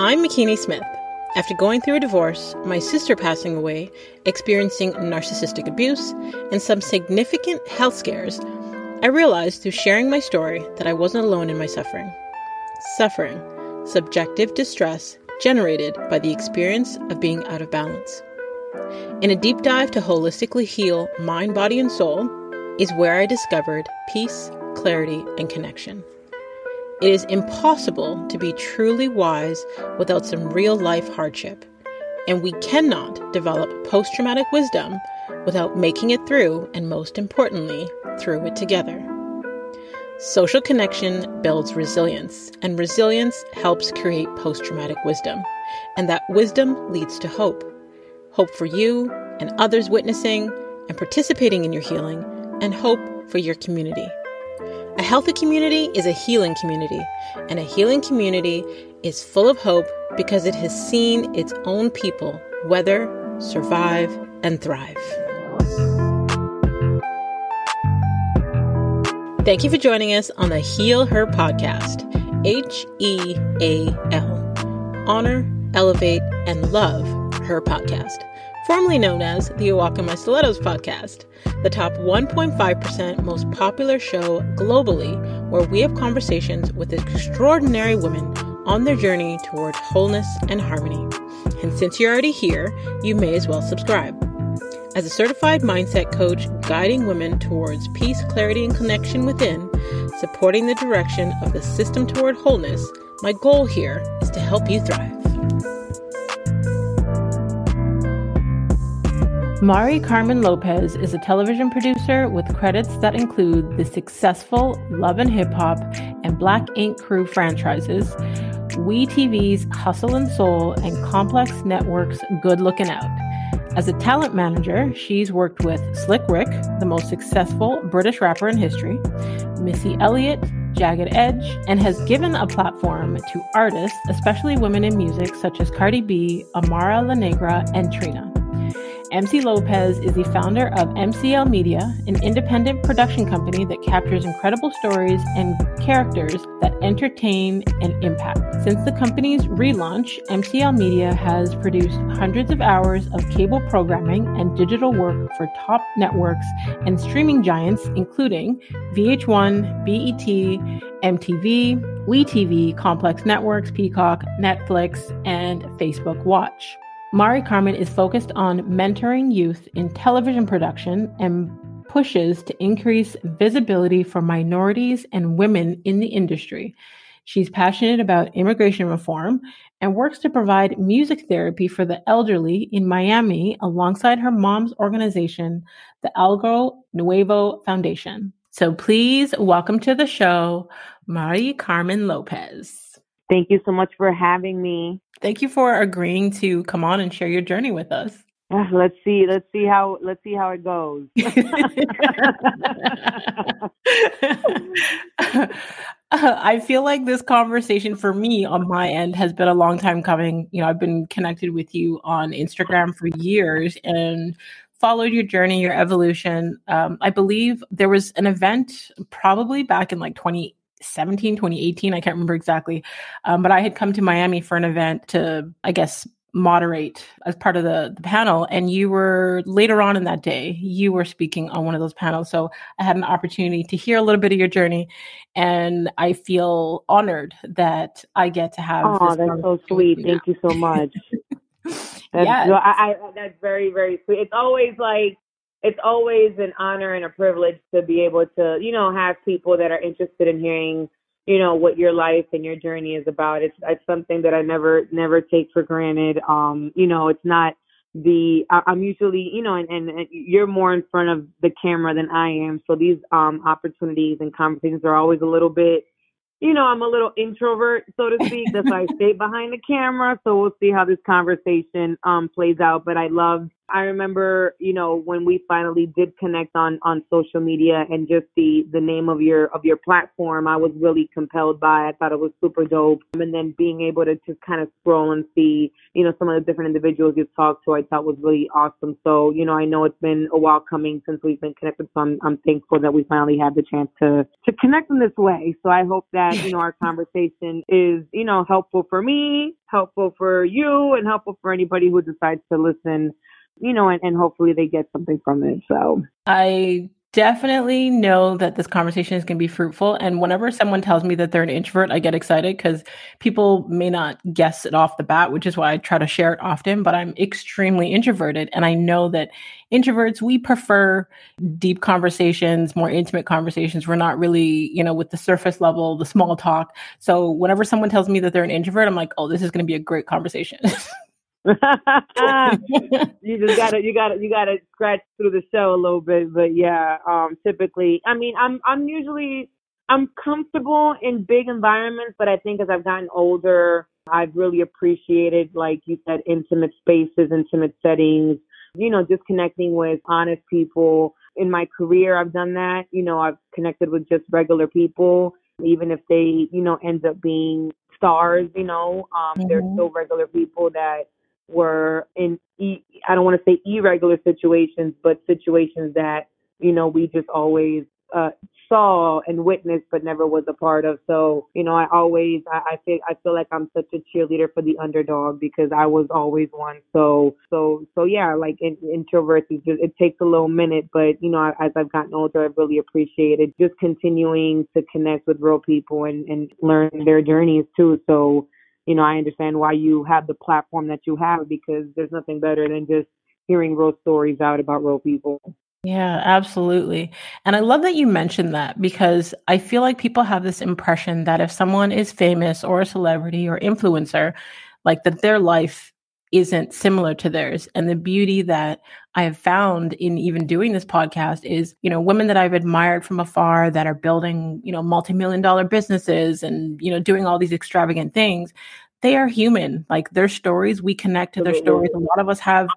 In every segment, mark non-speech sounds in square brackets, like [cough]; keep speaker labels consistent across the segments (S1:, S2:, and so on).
S1: I'm Makini Smith. After going through a divorce, my sister passing away, experiencing narcissistic abuse, and some significant health scares, I realized through sharing my story that I wasn't alone in my suffering. Suffering, subjective distress generated by the experience of being out of balance. In a deep dive to holistically heal mind, body, and soul is where I discovered peace, clarity, and connection. It is impossible to be truly wise without some real life hardship, and we cannot develop post traumatic wisdom without making it through, and most importantly, through it together. Social connection builds resilience, and resilience helps create post traumatic wisdom, and that wisdom leads to hope. Hope for you and others witnessing and participating in your healing, and hope for your community. A healthy community is a healing community, and a healing community is full of hope because it has seen its own people weather, survive, and thrive. Thank you for joining us on the Heal Her podcast. H E A L. Honor, elevate, and love her podcast formerly known as the in My Stilettos podcast, the top 1.5% most popular show globally, where we have conversations with extraordinary women on their journey toward wholeness and harmony. And since you're already here, you may as well subscribe. As a certified mindset coach guiding women towards peace, clarity, and connection within, supporting the direction of the system toward wholeness, my goal here is to help you thrive. Mari Carmen Lopez is a television producer with credits that include the successful Love and Hip Hop and Black Ink Crew franchises, WE TV's Hustle and Soul, and Complex Network's Good Looking Out. As a talent manager, she's worked with Slick Rick, the most successful British rapper in history, Missy Elliott, Jagged Edge, and has given a platform to artists, especially women in music, such as Cardi B, Amara La Negra, and Trina. MC Lopez is the founder of MCL Media, an independent production company that captures incredible stories and characters that entertain and impact. Since the company's relaunch, MCL Media has produced hundreds of hours of cable programming and digital work for top networks and streaming giants, including VH1, BET, MTV, WeTV, Complex Networks, Peacock, Netflix, and Facebook Watch. Mari Carmen is focused on mentoring youth in television production and pushes to increase visibility for minorities and women in the industry. She's passionate about immigration reform and works to provide music therapy for the elderly in Miami alongside her mom's organization, the Algo Nuevo Foundation. So please welcome to the show, Mari Carmen Lopez.
S2: Thank you so much for having me.
S1: Thank you for agreeing to come on and share your journey with us.
S2: Uh, let's see. Let's see how. Let's see how it goes. [laughs]
S1: I feel like this conversation for me on my end has been a long time coming. You know, I've been connected with you on Instagram for years and followed your journey, your evolution. Um, I believe there was an event probably back in like 20 2017, 2018. I can't remember exactly. Um, but I had come to Miami for an event to, I guess, moderate as part of the, the panel. And you were later on in that day, you were speaking on one of those panels. So I had an opportunity to hear a little bit of your journey. And I feel honored that I get to have.
S2: Oh, that's so sweet. Thank you so much. [laughs] that's, yes. I, I, that's very, very sweet. It's always like, it's always an honor and a privilege to be able to, you know, have people that are interested in hearing, you know, what your life and your journey is about. It's it's something that I never never take for granted. Um, you know, it's not the I'm usually, you know, and, and, and you're more in front of the camera than I am. So these um opportunities and conversations are always a little bit you know, I'm a little introvert, so to speak. That's why I [laughs] stay behind the camera. So we'll see how this conversation um plays out. But I love I remember, you know, when we finally did connect on on social media and just the the name of your of your platform, I was really compelled by. I thought it was super dope, and then being able to just kind of scroll and see, you know, some of the different individuals you've talked to, I thought was really awesome. So, you know, I know it's been a while coming since we've been connected, so I'm I'm thankful that we finally had the chance to to connect in this way. So I hope that you know our [laughs] conversation is you know helpful for me, helpful for you, and helpful for anybody who decides to listen you know, and, and hopefully they get something from it. So
S1: I definitely know that this conversation is going to be fruitful. And whenever someone tells me that they're an introvert, I get excited because people may not guess it off the bat, which is why I try to share it often. But I'm extremely introverted. And I know that introverts, we prefer deep conversations, more intimate conversations. We're not really, you know, with the surface level, the small talk. So whenever someone tells me that they're an introvert, I'm like, oh, this is going to be a great conversation. [laughs] [laughs]
S2: you just gotta you gotta you gotta scratch through the show a little bit but yeah um typically i mean i'm i'm usually i'm comfortable in big environments but i think as i've gotten older i've really appreciated like you said intimate spaces intimate settings you know just connecting with honest people in my career i've done that you know i've connected with just regular people even if they you know end up being stars you know um mm-hmm. they're still regular people that were in e- I don't want to say irregular situations, but situations that you know we just always uh, saw and witnessed, but never was a part of. So you know, I always I, I feel I feel like I'm such a cheerleader for the underdog because I was always one. So so so yeah, like in, introverts, it just it takes a little minute, but you know, as I've gotten older, I've really appreciated just continuing to connect with real people and and learn their journeys too. So you know, I understand why you have the platform that you have because there's nothing better than just hearing real stories out about real people.
S1: Yeah, absolutely. And I love that you mentioned that because I feel like people have this impression that if someone is famous or a celebrity or influencer, like that their life isn't similar to theirs. And the beauty that I have found in even doing this podcast is, you know, women that I've admired from afar that are building, you know, multi-million dollar businesses and, you know, doing all these extravagant things. They are human. Like their stories, we connect to their mm-hmm. stories. A lot of us have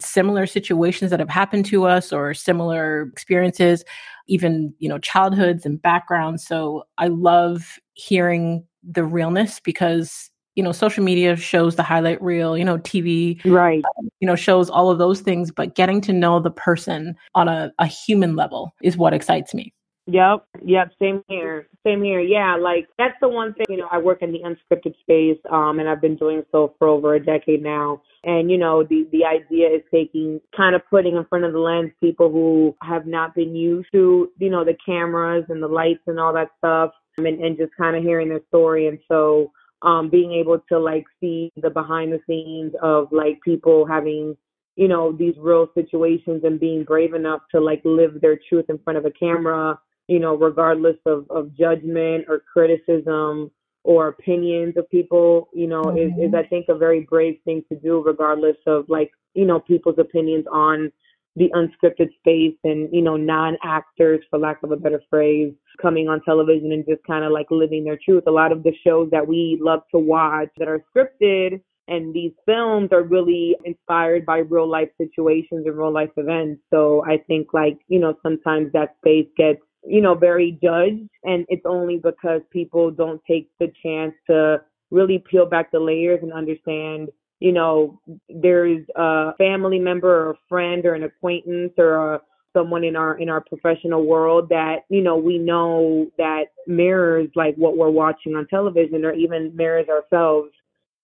S1: similar situations that have happened to us or similar experiences, even, you know, childhoods and backgrounds. So I love hearing the realness because you know social media shows the highlight reel you know tv
S2: right
S1: um, you know shows all of those things but getting to know the person on a, a human level is what excites me
S2: Yep, yep, same here. Same here. Yeah, like that's the one thing, you know, I work in the unscripted space, um, and I've been doing so for over a decade now. And, you know, the the idea is taking kind of putting in front of the lens people who have not been used to, you know, the cameras and the lights and all that stuff and, and just kind of hearing their story. And so um, being able to like see the behind the scenes of like people having, you know, these real situations and being brave enough to like live their truth in front of a camera, you know, regardless of, of judgment or criticism or opinions of people, you know, mm-hmm. is, is I think a very brave thing to do regardless of like, you know, people's opinions on the unscripted space and, you know, non actors, for lack of a better phrase, coming on television and just kind of like living their truth. A lot of the shows that we love to watch that are scripted and these films are really inspired by real life situations and real life events. So I think like, you know, sometimes that space gets, you know, very judged and it's only because people don't take the chance to really peel back the layers and understand you know, there's a family member or a friend or an acquaintance or a, someone in our in our professional world that you know we know that mirrors like what we're watching on television or even mirrors ourselves.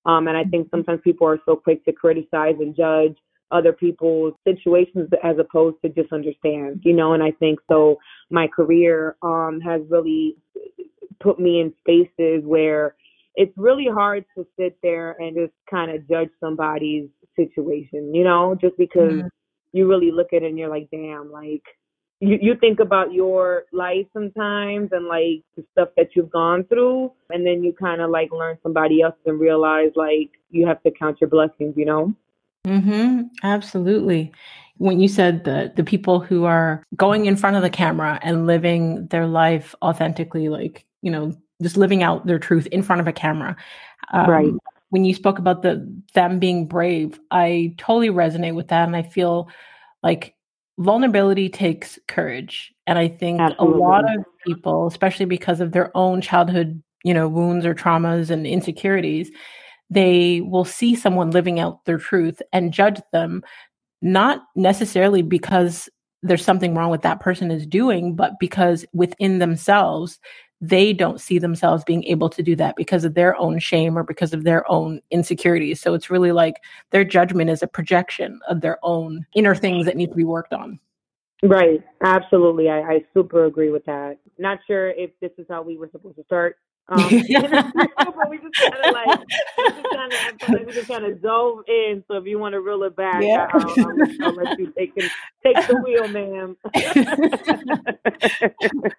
S2: Um and i think sometimes people are so quick to criticize and judge other people's situations as opposed to just understand you know and i think so my career um has really put me in spaces where it's really hard to sit there and just kind of judge somebody's situation, you know, just because mm-hmm. you really look at it and you're like, damn, like you, you think about your life sometimes and like the stuff that you've gone through and then you kind of like learn somebody else and realize like you have to count your blessings, you know?
S1: Mhm. Absolutely. When you said the the people who are going in front of the camera and living their life authentically like, you know, just living out their truth in front of a camera.
S2: Um, right.
S1: when you spoke about the them being brave, I totally resonate with that and I feel like vulnerability takes courage. And I think Absolutely. a lot of people, especially because of their own childhood, you know, wounds or traumas and insecurities, they will see someone living out their truth and judge them not necessarily because there's something wrong with that person is doing, but because within themselves, they don't see themselves being able to do that because of their own shame or because of their own insecurities. So it's really like their judgment is a projection of their own inner things that need to be worked on.
S2: Right. Absolutely. I, I super agree with that. Not sure if this is how we were supposed to start um, [laughs] [laughs] we just kind of like, we just kind of dove in. So if you want to reel it back, yeah. I, will I'll, I'll, let you take take the wheel, ma'am.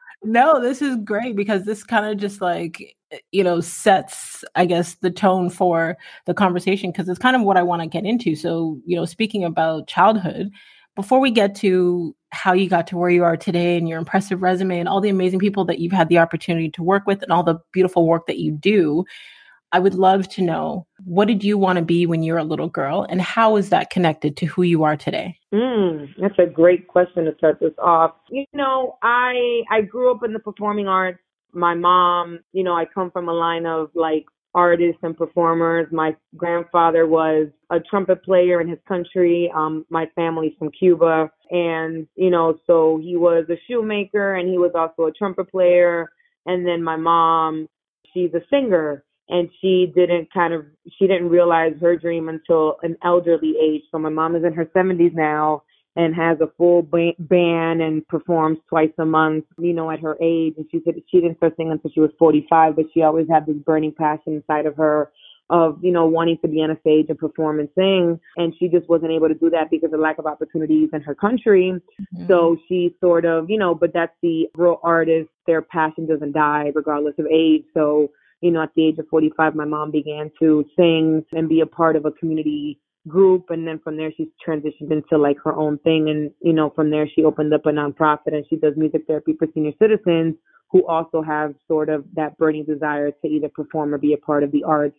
S2: [laughs]
S1: no, this is great because this kind of just like you know sets, I guess, the tone for the conversation because it's kind of what I want to get into. So you know, speaking about childhood, before we get to how you got to where you are today and your impressive resume and all the amazing people that you've had the opportunity to work with and all the beautiful work that you do, I would love to know what did you want to be when you were a little girl and how is that connected to who you are today?
S2: Mm, that's a great question to start this off. You know, I I grew up in the performing arts. My mom, you know, I come from a line of like artists and performers. My grandfather was a trumpet player in his country. Um, my family's from Cuba. And, you know, so he was a shoemaker and he was also a trumpet player. And then my mom, she's a singer and she didn't kind of, she didn't realize her dream until an elderly age. So my mom is in her 70s now and has a full band and performs twice a month, you know, at her age. And she said she didn't start singing until she was 45, but she always had this burning passion inside of her of, you know, wanting to be on a stage and perform and sing. And she just wasn't able to do that because of lack of opportunities in her country. Mm-hmm. So she sort of, you know, but that's the real artist, their passion doesn't die regardless of age. So, you know, at the age of 45, my mom began to sing and be a part of a community group and then from there she's transitioned into like her own thing and you know from there she opened up a nonprofit and she does music therapy for senior citizens who also have sort of that burning desire to either perform or be a part of the arts.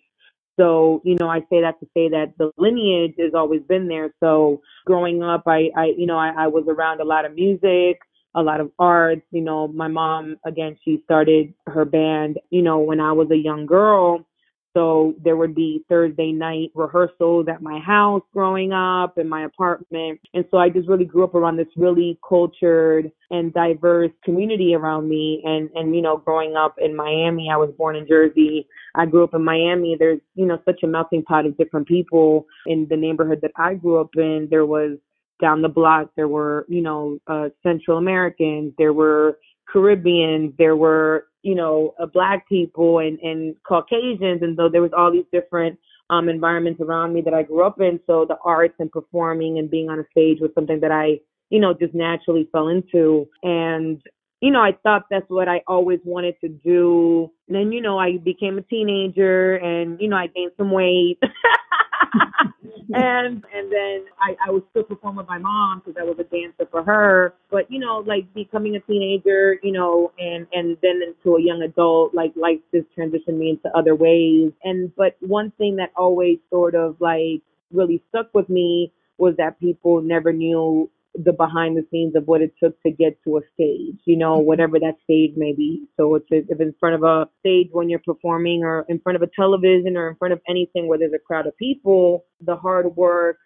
S2: So you know i say that to say that the lineage has always been there. So growing up i i you know i, I was around a lot of music a lot of arts you know my mom again she started her band you know when i was a young girl so there would be Thursday night rehearsals at my house growing up in my apartment. And so I just really grew up around this really cultured and diverse community around me. And, and, you know, growing up in Miami, I was born in Jersey. I grew up in Miami. There's, you know, such a melting pot of different people in the neighborhood that I grew up in. There was down the block, there were, you know, uh, Central Americans, there were Caribbeans, there were you know, uh, black people and, and Caucasians. And so there was all these different um, environments around me that I grew up in. So the arts and performing and being on a stage was something that I, you know, just naturally fell into. And, you know, I thought that's what I always wanted to do. And then, you know, I became a teenager and, you know, I gained some weight. [laughs] [laughs] and and then I, I was still performing with my mom because I was a dancer for her. But you know, like becoming a teenager, you know, and and then into a young adult, like life just transitioned me into other ways. And but one thing that always sort of like really stuck with me was that people never knew the behind the scenes of what it took to get to a stage, you know, mm-hmm. whatever that stage may be. So it's if in front of a stage when you're performing or in front of a television or in front of anything where there's a crowd of people, the hard work,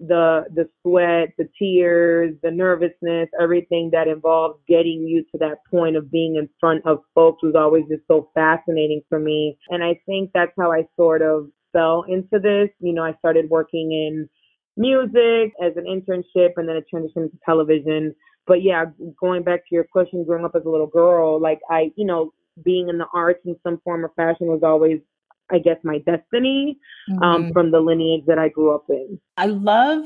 S2: the the sweat, the tears, the nervousness, everything that involves getting you to that point of being in front of folks was always just so fascinating for me. And I think that's how I sort of fell into this. You know, I started working in music as an internship and then it transitioned to television. But yeah, going back to your question, growing up as a little girl, like I, you know, being in the arts in some form or fashion was always I guess my destiny um, mm-hmm. um, from the lineage that I grew up in.
S1: I love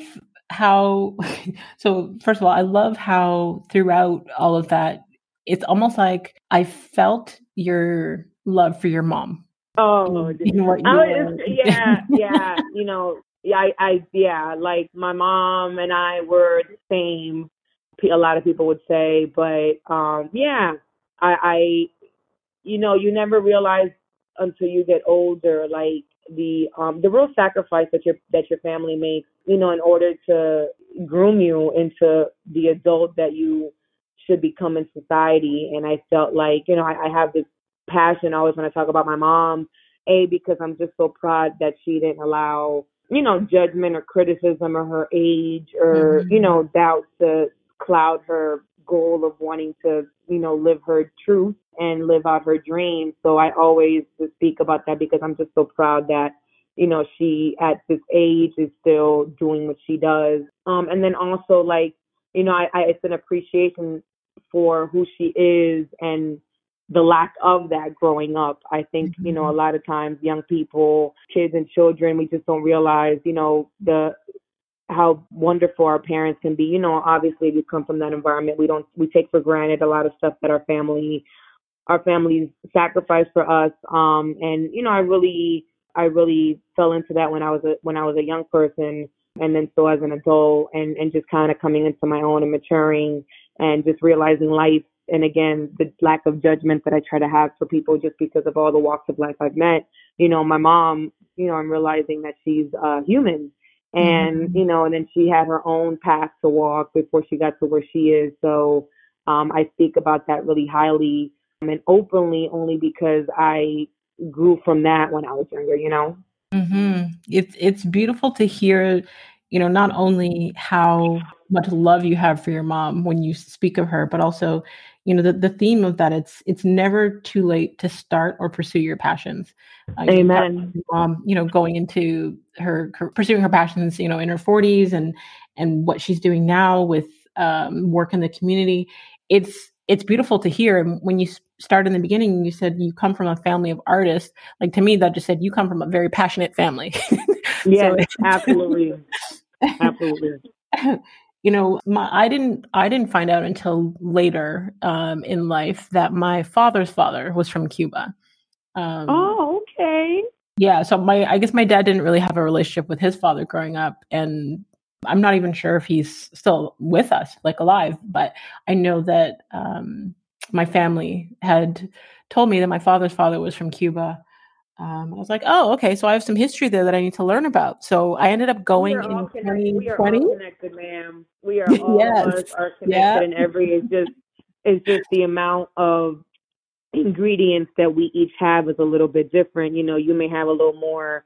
S1: how, [laughs] so first of all, I love how throughout all of that, it's almost like I felt your love for your mom.
S2: Oh, you know, yeah, [laughs] yeah. You know, yeah, I, I, yeah, like my mom and I were the same. A lot of people would say, but um, yeah, I, I, you know, you never realize until you get older, like the um the real sacrifice that your that your family makes, you know, in order to groom you into the adult that you should become in society. And I felt like, you know, I, I have this passion always when I talk about my mom, A, because I'm just so proud that she didn't allow, you know, judgment or criticism or her age or, mm-hmm. you know, doubts to cloud her goal of wanting to, you know, live her truth and live out her dream. So I always speak about that because I'm just so proud that, you know, she at this age is still doing what she does. Um, and then also like, you know, I, I it's an appreciation for who she is and the lack of that growing up. I think, you know, a mm-hmm. lot of times young people, kids and children, we just don't realize, you know, the how wonderful our parents can be. You know, obviously we come from that environment. We don't we take for granted a lot of stuff that our family our families sacrifice for us. Um and you know, I really I really fell into that when I was a when I was a young person and then so as an adult and and just kind of coming into my own and maturing and just realizing life and again the lack of judgment that I try to have for people just because of all the walks of life I've met. You know, my mom, you know, I'm realizing that she's uh human and mm-hmm. you know, and then she had her own path to walk before she got to where she is. So um I speak about that really highly and openly only because I grew from that when I was younger, you know.
S1: Mhm. It's it's beautiful to hear, you know, not only how much love you have for your mom when you speak of her, but also, you know, the, the theme of that it's it's never too late to start or pursue your passions.
S2: Uh, Amen.
S1: Mom, you know, going into her, her, pursuing her passions, you know, in her 40s and and what she's doing now with um, work in the community. It's it's beautiful to hear. And when you start in the beginning, you said you come from a family of artists. Like to me, that just said you come from a very passionate family. [laughs]
S2: yes, absolutely, [laughs] absolutely
S1: you know my, i didn't i didn't find out until later um, in life that my father's father was from cuba
S2: um, oh okay
S1: yeah so my i guess my dad didn't really have a relationship with his father growing up and i'm not even sure if he's still with us like alive but i know that um, my family had told me that my father's father was from cuba um, I was like, oh, okay, so I have some history there that I need to learn about. So I ended up going in 2020.
S2: We are all connected, ma'am. We are [laughs] all yes. of us are connected yeah. in every. is just is just the amount of ingredients that we each have is a little bit different. You know, you may have a little more,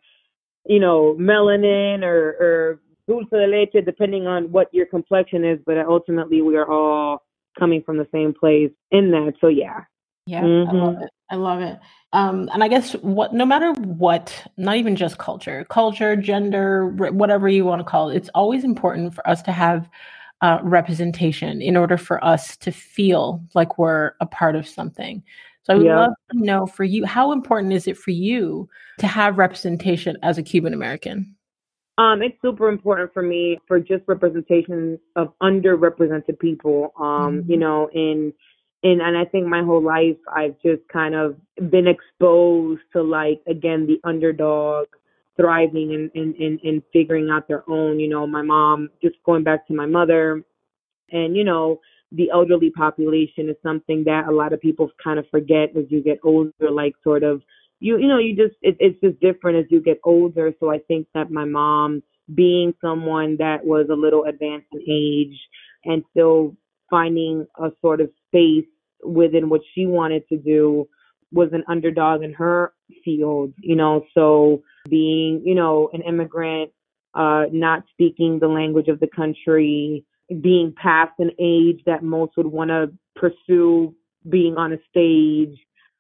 S2: you know, melanin or or dulce de leche, depending on what your complexion is. But ultimately, we are all coming from the same place in that. So yeah.
S1: Yeah, mm-hmm. I love mm-hmm. it. I love it. Um, and I guess what, no matter what, not even just culture, culture, gender, whatever you want to call it, it's always important for us to have uh, representation in order for us to feel like we're a part of something. So I would yeah. love to know for you, how important is it for you to have representation as a Cuban American?
S2: Um, it's super important for me for just representation of underrepresented people. Um, mm-hmm. you know, in and and I think my whole life I've just kind of been exposed to like again the underdog thriving and and and, and figuring out their own. You know, my mom just going back to my mother, and you know the elderly population is something that a lot of people kind of forget as you get older. Like sort of you you know you just it, it's just different as you get older. So I think that my mom being someone that was a little advanced in age and still finding a sort of space within what she wanted to do was an underdog in her field, you know, so being, you know, an immigrant, uh, not speaking the language of the country, being past an age that most would want to pursue being on a stage,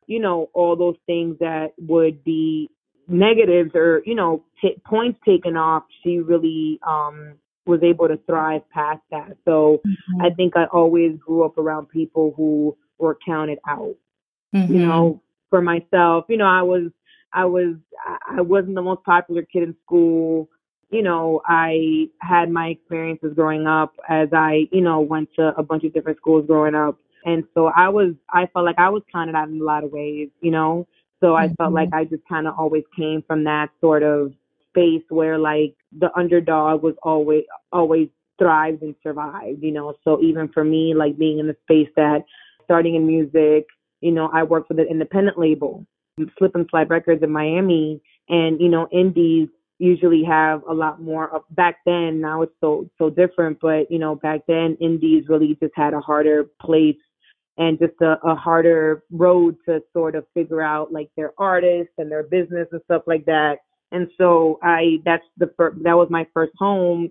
S2: you know, all those things that would be negatives or, you know, t- points taken off, she really um was able to thrive past that. So mm-hmm. I think I always grew up around people who were counted out. Mm-hmm. You know, for myself, you know, I was I was I wasn't the most popular kid in school. You know, I had my experiences growing up as I, you know, went to a bunch of different schools growing up. And so I was I felt like I was counted out in a lot of ways, you know. So I mm-hmm. felt like I just kind of always came from that sort of space where like the underdog was always always thrived and survived, you know. So even for me, like being in the space that starting in music, you know, I worked with an independent label, Slip and Slide Records in Miami, And, you know, indies usually have a lot more of back then now it's so so different but you know back then indies really just had a harder place and just a, a harder road to sort of figure out like their artists and their business and stuff like that and so i that's the first that was my first home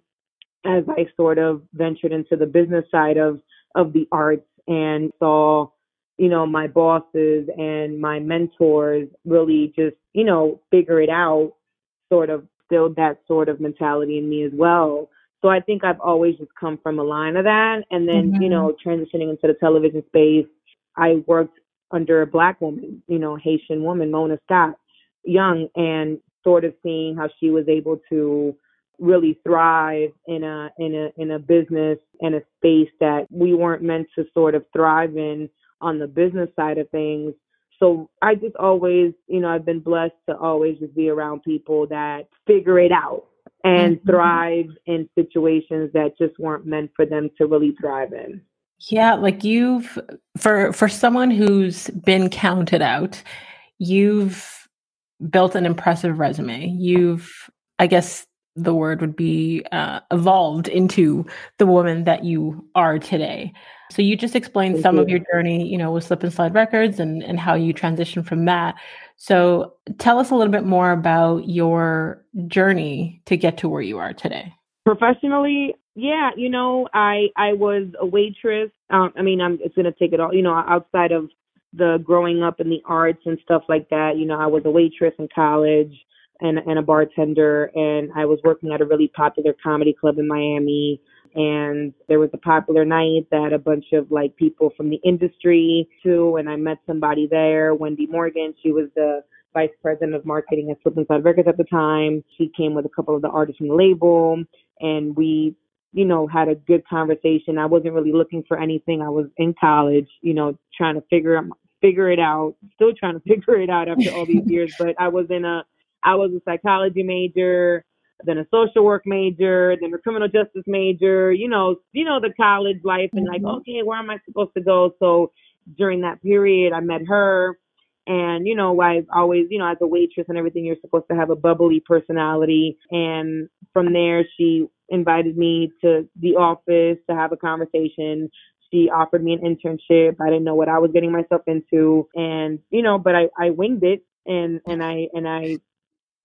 S2: as i sort of ventured into the business side of of the arts and saw you know my bosses and my mentors really just you know figure it out sort of instilled that sort of mentality in me as well. So I think I've always just come from a line of that. And then, mm-hmm. you know, transitioning into the television space, I worked under a black woman, you know, Haitian woman, Mona Scott Young, and sort of seeing how she was able to really thrive in a in a in a business and a space that we weren't meant to sort of thrive in on the business side of things so I just always, you know, I've been blessed to always just be around people that figure it out and mm-hmm. thrive in situations that just weren't meant for them to really thrive in.
S1: Yeah, like you've for for someone who's been counted out, you've built an impressive resume. You've I guess the word would be uh, evolved into the woman that you are today. So you just explained Thank some you. of your journey, you know, with Slip and Slide Records and and how you transitioned from that. So tell us a little bit more about your journey to get to where you are today.
S2: Professionally, yeah, you know, I I was a waitress. Um, I mean, I'm it's gonna take it all. You know, outside of the growing up in the arts and stuff like that. You know, I was a waitress in college and and a bartender, and I was working at a really popular comedy club in Miami and there was a popular night that a bunch of like people from the industry too and I met somebody there, Wendy Morgan. She was the vice president of marketing at Slip and Slide Records at the time. She came with a couple of the artists from the label and we, you know, had a good conversation. I wasn't really looking for anything. I was in college, you know, trying to figure figure it out. Still trying to [laughs] figure it out after all these [laughs] years, but I was in a I was a psychology major then a social work major, then a criminal justice major, you know, you know, the college life and like, mm-hmm. okay, where am I supposed to go? So during that period, I met her. And, you know, I've always, you know, as a waitress and everything, you're supposed to have a bubbly personality. And from there, she invited me to the office to have a conversation. She offered me an internship. I didn't know what I was getting myself into. And, you know, but I, I winged it and, and I, and I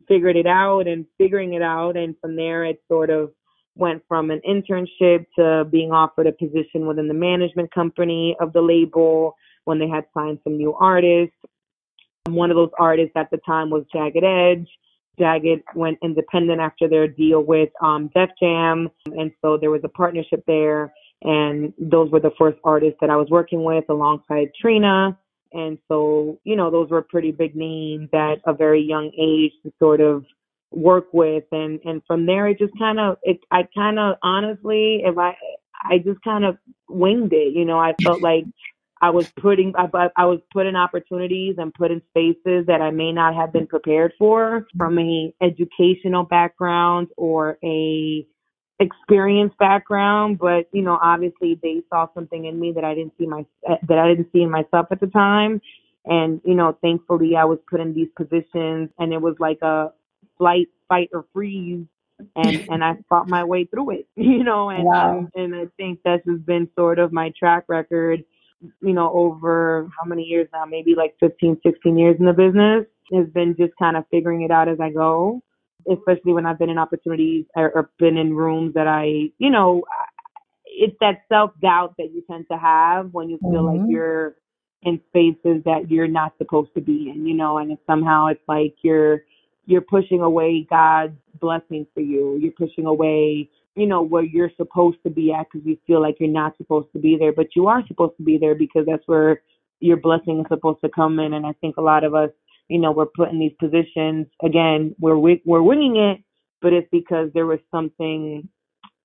S2: figured it out and figuring it out. And from there, it sort of went from an internship to being offered a position within the management company of the label when they had signed some new artists. One of those artists at the time was Jagged Edge. Jagged went independent after their deal with um, Def Jam, and so there was a partnership there. And those were the first artists that I was working with alongside Trina. And so, you know, those were pretty big names at a very young age to sort of work with. And, and from there, it just kind of, it, I kind of honestly, if I, I just kind of winged it, you know, I felt [laughs] like I was putting, I, I was put in opportunities and put in spaces that I may not have been prepared for from a educational background or a, experience background, but you know, obviously they saw something in me that I didn't see my that I didn't see in myself at the time. And you know, thankfully I was put in these positions, and it was like a flight, fight, or freeze, and [laughs] and I fought my way through it. [laughs] You know, and wow. um, and I think that's just been sort of my track record. You know, over how many years now? Maybe like 15, 16 years in the business has been just kind of figuring it out as I go especially when I've been in opportunities or, or been in rooms that I, you know, it's that self doubt that you tend to have when you feel mm-hmm. like you're in spaces that you're not supposed to be in, you know, and it's somehow it's like you're you're pushing away God's blessings for you. You're pushing away, you know, where you're supposed to be at because you feel like you're not supposed to be there, but you are supposed to be there because that's where your blessing is supposed to come in. And I think a lot of us you know, we're put in these positions. Again, we're we're winging it, but it's because there was something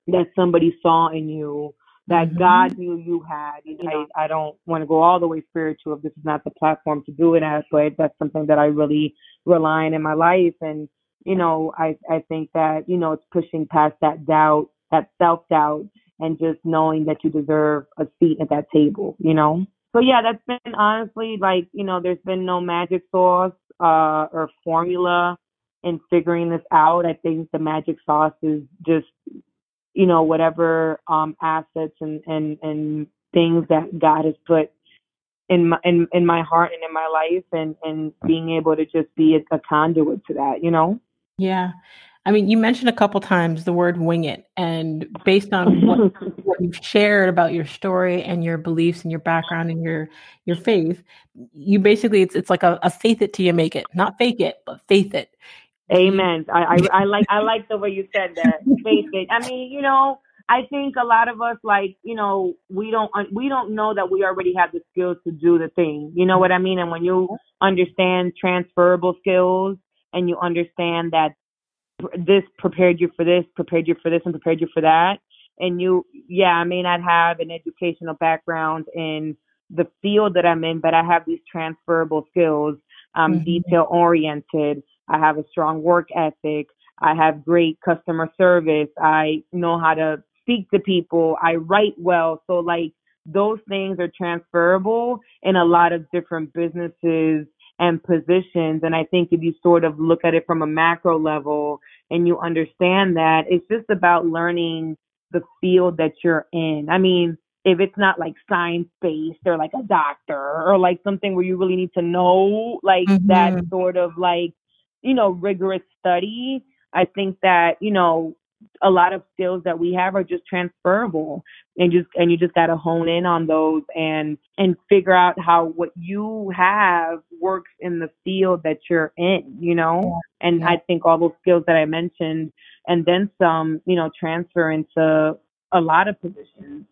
S2: that somebody saw in you that mm-hmm. God knew you had. You know, I, I don't want to go all the way spiritual if this is not the platform to do it at, but that's something that I really rely on in my life. And, you know, I, I think that, you know, it's pushing past that doubt, that self doubt, and just knowing that you deserve a seat at that table, you know? So yeah, that's been honestly like, you know, there's been no magic sauce uh or formula in figuring this out. I think the magic sauce is just, you know, whatever um, assets and, and, and things that God has put in my in, in my heart and in my life and, and being able to just be a, a conduit to that, you know?
S1: Yeah. I mean, you mentioned a couple times the word wing it, and based on what, [laughs] what, you've shared about your story and your beliefs and your background and your your faith, you basically it's it's like a, a faith it till you make it, not fake it, but faith it.
S2: Amen. I, I, [laughs] I like I like the way you said that. Faith it. I mean, you know, I think a lot of us like, you know, we don't we don't know that we already have the skills to do the thing. You know what I mean? And when you understand transferable skills and you understand that this prepared you for this, prepared you for this, and prepared you for that. And you, yeah, I may not have an educational background in the field that I'm in, but I have these transferable skills. I'm mm-hmm. detail oriented. I have a strong work ethic. I have great customer service. I know how to speak to people. I write well. So like those things are transferable in a lot of different businesses and positions. And I think if you sort of look at it from a macro level and you understand that, it's just about learning the field that you're in. I mean, if it's not like science based or like a doctor or like something where you really need to know like mm-hmm. that sort of like, you know, rigorous study, I think that, you know, a lot of skills that we have are just transferable and just and you just got to hone in on those and and figure out how what you have works in the field that you're in you know yeah. and yeah. i think all those skills that i mentioned and then some you know transfer into a lot of positions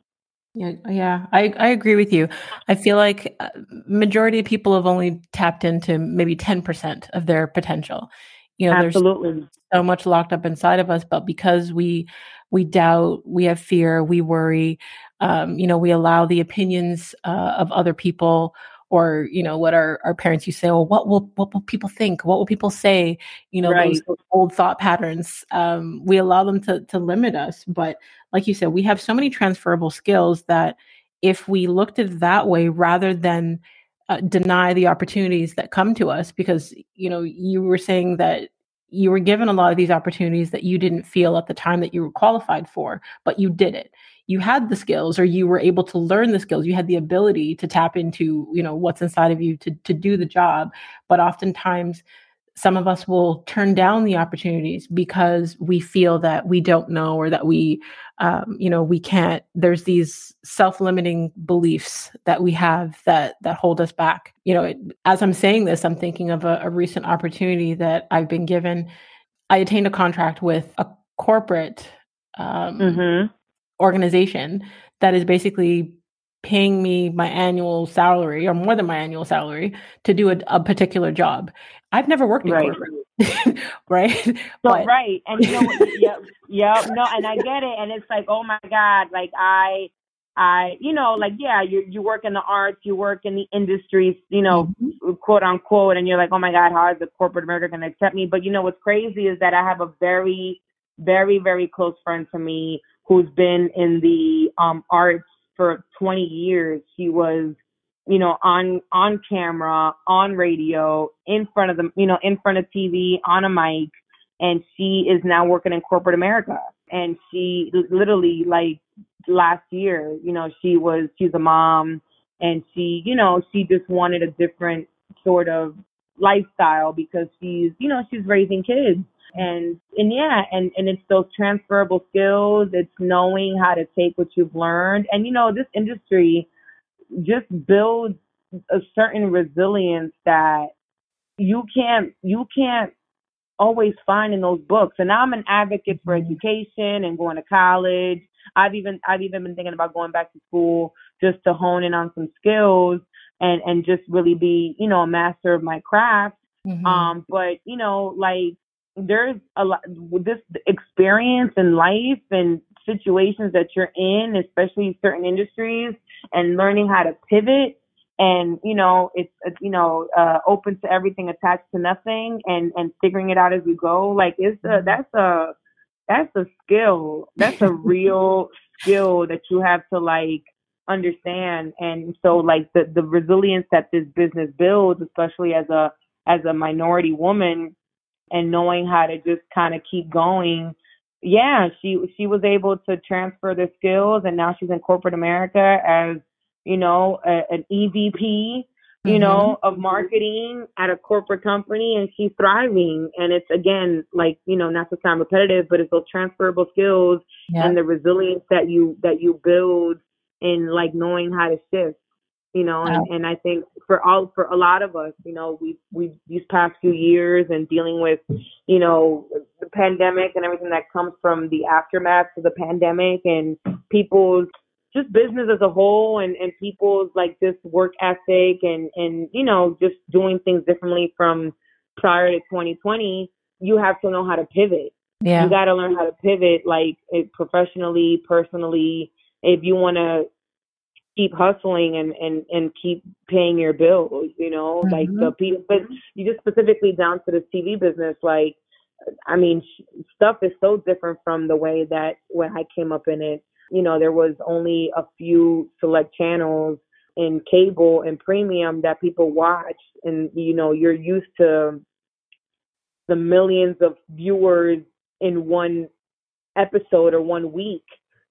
S1: yeah, yeah, I, I agree with you. I feel like uh, majority of people have only tapped into maybe 10% of their potential you know Absolutely. there's so much locked up inside of us but because we we doubt we have fear we worry um, you know we allow the opinions uh, of other people or you know what our, our parents used to say well what will what will people think what will people say you know right. those old thought patterns um, we allow them to to limit us but like you said we have so many transferable skills that if we looked at it that way rather than uh, deny the opportunities that come to us because you know you were saying that you were given a lot of these opportunities that you didn't feel at the time that you were qualified for but you did it. You had the skills or you were able to learn the skills. You had the ability to tap into you know what's inside of you to to do the job. But oftentimes some of us will turn down the opportunities because we feel that we don't know or that we um, you know we can't there's these self-limiting beliefs that we have that that hold us back you know it, as i'm saying this i'm thinking of a, a recent opportunity that i've been given i attained a contract with a corporate um, mm-hmm. organization that is basically paying me my annual salary or more than my annual salary to do a, a particular job. I've never worked in right. corporate, [laughs] right? So,
S2: but, right, and you know, yep, yep, no, and I get it, and it's like, oh my god, like I, I, you know, like yeah, you you work in the arts, you work in the industries, you know, mm-hmm. quote unquote, and you're like, oh my god, how is the corporate America going to accept me? But you know, what's crazy is that I have a very, very, very close friend to me who's been in the um arts for 20 years. He was, you know, on on camera, on radio, in front of the, you know, in front of TV, on a mic, and she is now working in corporate America. And she literally like last year, you know, she was she's a mom and she, you know, she just wanted a different sort of lifestyle because she's, you know, she's raising kids. And and yeah and and it's those transferable skills. It's knowing how to take what you've learned. And you know this industry just build a certain resilience that you can't you can't always find in those books and i'm an advocate for mm-hmm. education and going to college i've even i've even been thinking about going back to school just to hone in on some skills and and just really be you know a master of my craft mm-hmm. um but you know like there's a lot this experience in life and situations that you're in, especially certain industries, and learning how to pivot. And you know, it's uh, you know uh, open to everything, attached to nothing, and and figuring it out as you go. Like it's a mm-hmm. that's a that's a skill. That's a real [laughs] skill that you have to like understand. And so like the the resilience that this business builds, especially as a as a minority woman and knowing how to just kind of keep going yeah she she was able to transfer the skills and now she's in corporate america as you know a, an evp you mm-hmm. know, of marketing at a corporate company and she's thriving. And it's again, like, you know, not to sound repetitive, but it's those transferable skills yeah. and the resilience that you, that you build in like knowing how to shift, you know, and, and I think for all, for a lot of us, you know, we, we, these past few years and dealing with, you know, the pandemic and everything that comes from the aftermath of the pandemic and people's just business as a whole and, and people's like just work ethic and, and, you know, just doing things differently from prior to 2020, you have to know how to pivot. Yeah. You got to learn how to pivot like eh, professionally, personally, if you want to keep hustling and, and, and keep paying your bills, you know, mm-hmm. like the people, but you just specifically down to the TV business, like, I mean, stuff is so different from the way that when I came up in it you know, there was only a few select channels in cable and premium that people watch and you know, you're used to the millions of viewers in one episode or one week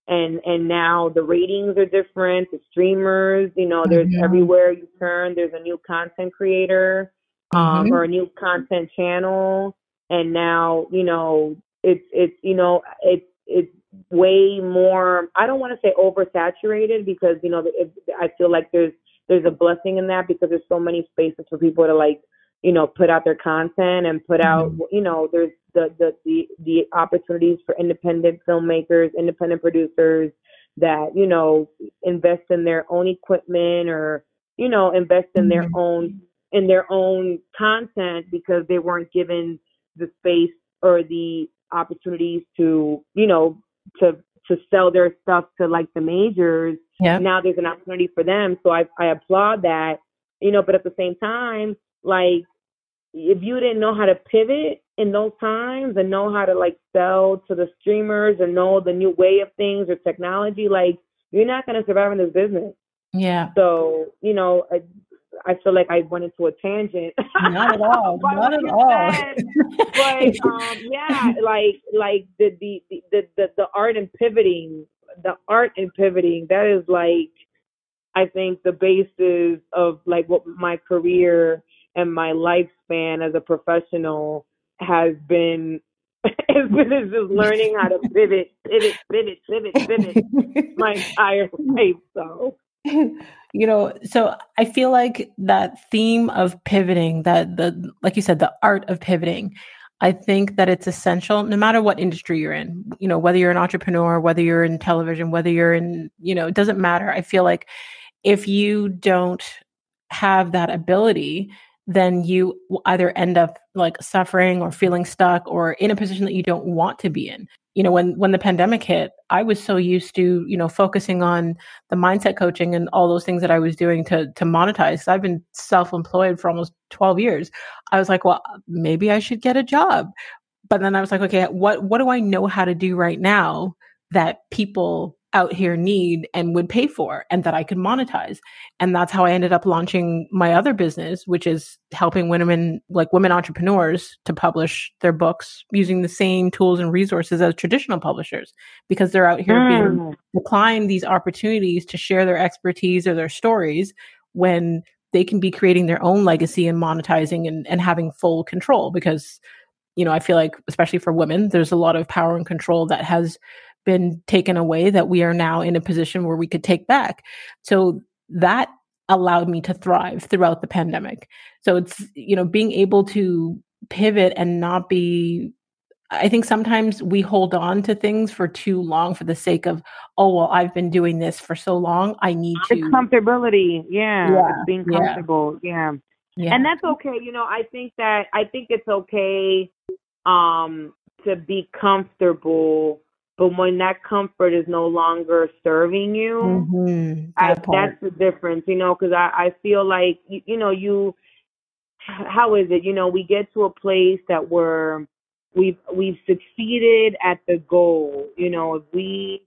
S2: and and now the ratings are different the streamers you know there's mm-hmm. everywhere you turn there's a new content creator um mm-hmm. or a new content channel and now you know it's it's you know it's it's way more i don't want to say oversaturated because you know it, i feel like there's there's a blessing in that because there's so many spaces for people to like you know put out their content and put out mm-hmm. you know there's the, the the the opportunities for independent filmmakers independent producers that you know invest in their own equipment or you know invest in their mm-hmm. own in their own content because they weren't given the space or the opportunities to you know to to sell their stuff to like the majors. Yeah. Now there's an opportunity for them. So I I applaud that. You know, but at the same time, like if you didn't know how to pivot in those times and know how to like sell to the streamers and know the new way of things or technology, like you're not going to survive in this business.
S1: Yeah.
S2: So, you know, I feel like I went into a tangent.
S1: Not at all. [laughs] Not at all.
S2: but [laughs] um, yeah, like like the, the the the the art and pivoting, the art and pivoting. That is like, I think the basis of like what my career and my lifespan as a professional has been. [laughs] been just learning how to pivot, pivot, pivot, pivot, pivot my entire life. So
S1: you know so i feel like that theme of pivoting that the like you said the art of pivoting i think that it's essential no matter what industry you're in you know whether you're an entrepreneur whether you're in television whether you're in you know it doesn't matter i feel like if you don't have that ability then you either end up like suffering or feeling stuck or in a position that you don't want to be in. You know when when the pandemic hit i was so used to you know focusing on the mindset coaching and all those things that i was doing to to monetize. I've been self-employed for almost 12 years. I was like well maybe i should get a job. But then i was like okay what what do i know how to do right now that people out here need and would pay for and that I could monetize. And that's how I ended up launching my other business, which is helping women, like women entrepreneurs, to publish their books using the same tools and resources as traditional publishers because they're out here mm. being declined these opportunities to share their expertise or their stories when they can be creating their own legacy and monetizing and, and having full control because you know i feel like especially for women there's a lot of power and control that has been taken away that we are now in a position where we could take back. So that allowed me to thrive throughout the pandemic. So it's, you know, being able to pivot and not be I think sometimes we hold on to things for too long for the sake of, oh well, I've been doing this for so long. I need to
S2: comfortability. Yeah, yeah. being comfortable. Yeah. yeah. yeah, and that's okay. You know, I think that I think it's okay um to be comfortable but when that comfort is no longer serving you, mm-hmm. that I, that's the difference, you know, because I, I feel like, you, you know, you, how is it, you know, we get to a place that we're, we've, we've succeeded at the goal, you know, if we,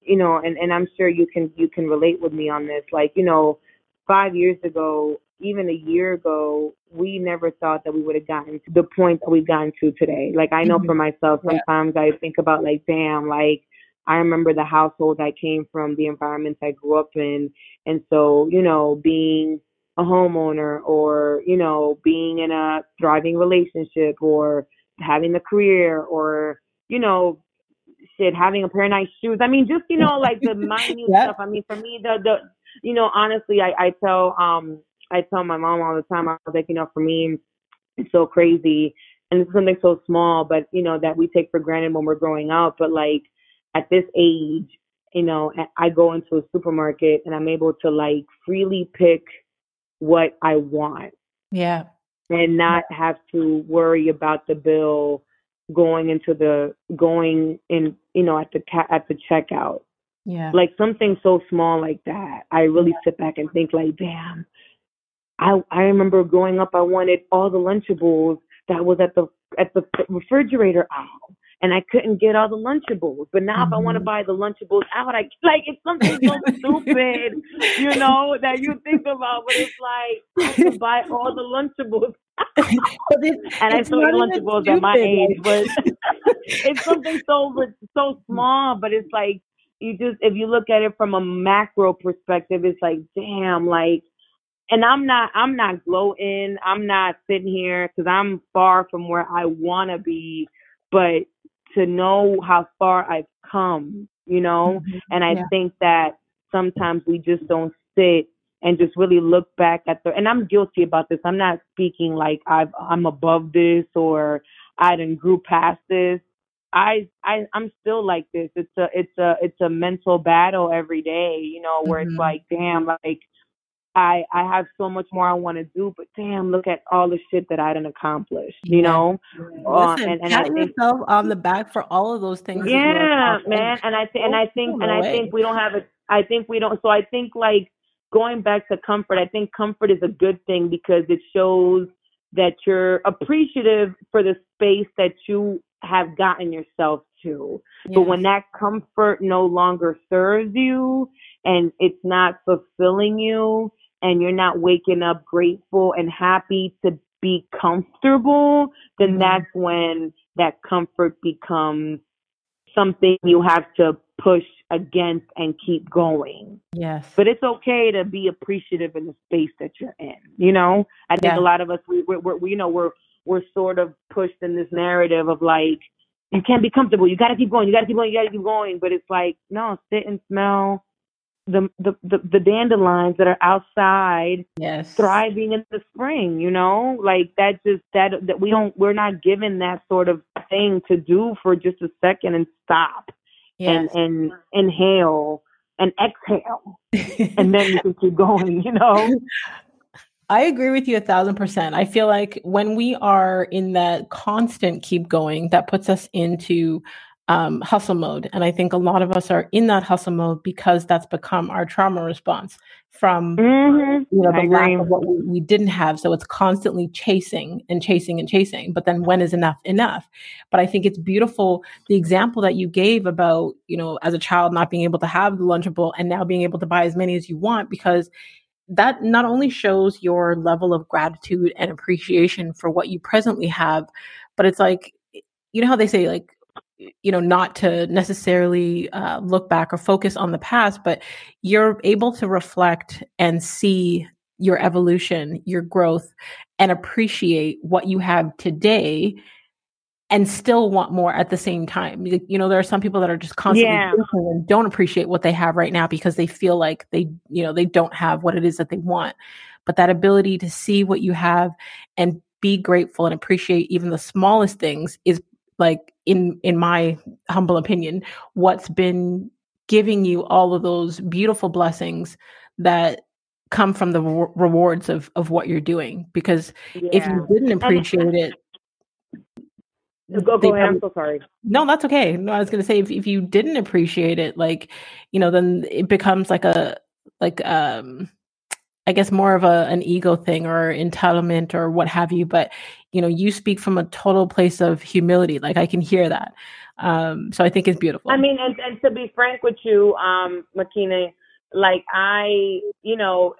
S2: you know, and, and I'm sure you can, you can relate with me on this, like, you know, five years ago, even a year ago, we never thought that we would have gotten to the point that we've gotten to today. Like I know mm-hmm. for myself, sometimes yeah. I think about like, damn, like I remember the household I came from, the environments I grew up in. And so, you know, being a homeowner or, you know, being in a thriving relationship or having a career or, you know, shit, having a pair of nice shoes. I mean, just, you know, like the minute [laughs] yep. stuff. I mean, for me, the, the, you know, honestly, I, I tell, um, I tell my mom all the time, I was like, you know, for me, it's so crazy. And it's something so small, but, you know, that we take for granted when we're growing up. But like at this age, you know, I go into a supermarket and I'm able to like freely pick what I want.
S1: Yeah.
S2: And not have to worry about the bill going into the going in, you know, at the ca- at the checkout.
S1: Yeah.
S2: Like something so small like that. I really yeah. sit back and think like, damn. I I remember growing up I wanted all the lunchables that was at the at the refrigerator aisle and I couldn't get all the Lunchables. But now, mm-hmm. if I want to mm-hmm. buy the Lunchables out, I [laughs] like it's something so [laughs] stupid, you know, that you think about. But it's like I have to buy all the Lunchables. [laughs] and I still eat Lunchables at my age, but it's something so so small. But it's like you just if you look at it from a macro perspective, it's like damn, like and I'm not I'm not gloating. I'm not sitting here because I'm far from where I want to be. But to know how far I've come, you know? Mm-hmm. And I yeah. think that sometimes we just don't sit and just really look back at the and I'm guilty about this. I'm not speaking like I've I'm above this or I didn't grew past this. I I I'm still like this. It's a it's a it's a mental battle every day, you know, where mm-hmm. it's like, damn, like I I have so much more I want to do, but damn, look at all the shit that I didn't accomplish. You know,
S1: uh, and, and pat think, yourself on the back for all of those things.
S2: Yeah, man, and I think and I think and I think we don't have it. I think we don't. So I think like going back to comfort. I think comfort is a good thing because it shows that you're appreciative for the space that you have gotten yourself to. Yes. But when that comfort no longer serves you and it's not fulfilling you, and you're not waking up grateful and happy to be comfortable, then mm-hmm. that's when that comfort becomes something you have to push against and keep going.
S1: Yes.
S2: But it's okay to be appreciative in the space that you're in. You know, I think yeah. a lot of us, we, we're, we're, you know, we're, we're sort of pushed in this narrative of like, you can't be comfortable. You got to keep going. You got to keep going. You got to keep going. But it's like, no, sit and smell the, the, the, the dandelions that are outside
S1: yes.
S2: thriving in the spring, you know? Like that just that that we don't we're not given that sort of thing to do for just a second and stop yes. and and inhale and exhale and then you can keep going, you know? [laughs]
S1: I agree with you a thousand percent. I feel like when we are in that constant keep going, that puts us into um, hustle mode. And I think a lot of us are in that hustle mode because that's become our trauma response from mm-hmm. you know the lack of what we, we, didn't have. So it's constantly chasing and chasing and chasing. But then when is enough enough? But I think it's beautiful the example that you gave about you know as a child not being able to have the lunchable and now being able to buy as many as you want because that not only shows your level of gratitude and appreciation for what you presently have, but it's like you know how they say like you know not to necessarily uh, look back or focus on the past but you're able to reflect and see your evolution your growth and appreciate what you have today and still want more at the same time you know there are some people that are just constantly yeah. and don't appreciate what they have right now because they feel like they you know they don't have what it is that they want but that ability to see what you have and be grateful and appreciate even the smallest things is like in in my humble opinion what's been giving you all of those beautiful blessings that come from the re- rewards of of what you're doing. Because yeah. if you didn't appreciate it
S2: go, go ahead. i'm so sorry.
S1: No that's okay. No i was going to say if, if you didn't appreciate it like you know then it becomes like a like um I guess more of a an ego thing or entitlement or what have you. But you know, you speak from a total place of humility. Like I can hear that. Um, so I think it's beautiful.
S2: I mean, and, and to be frank with you, um, Makini, like I, you know,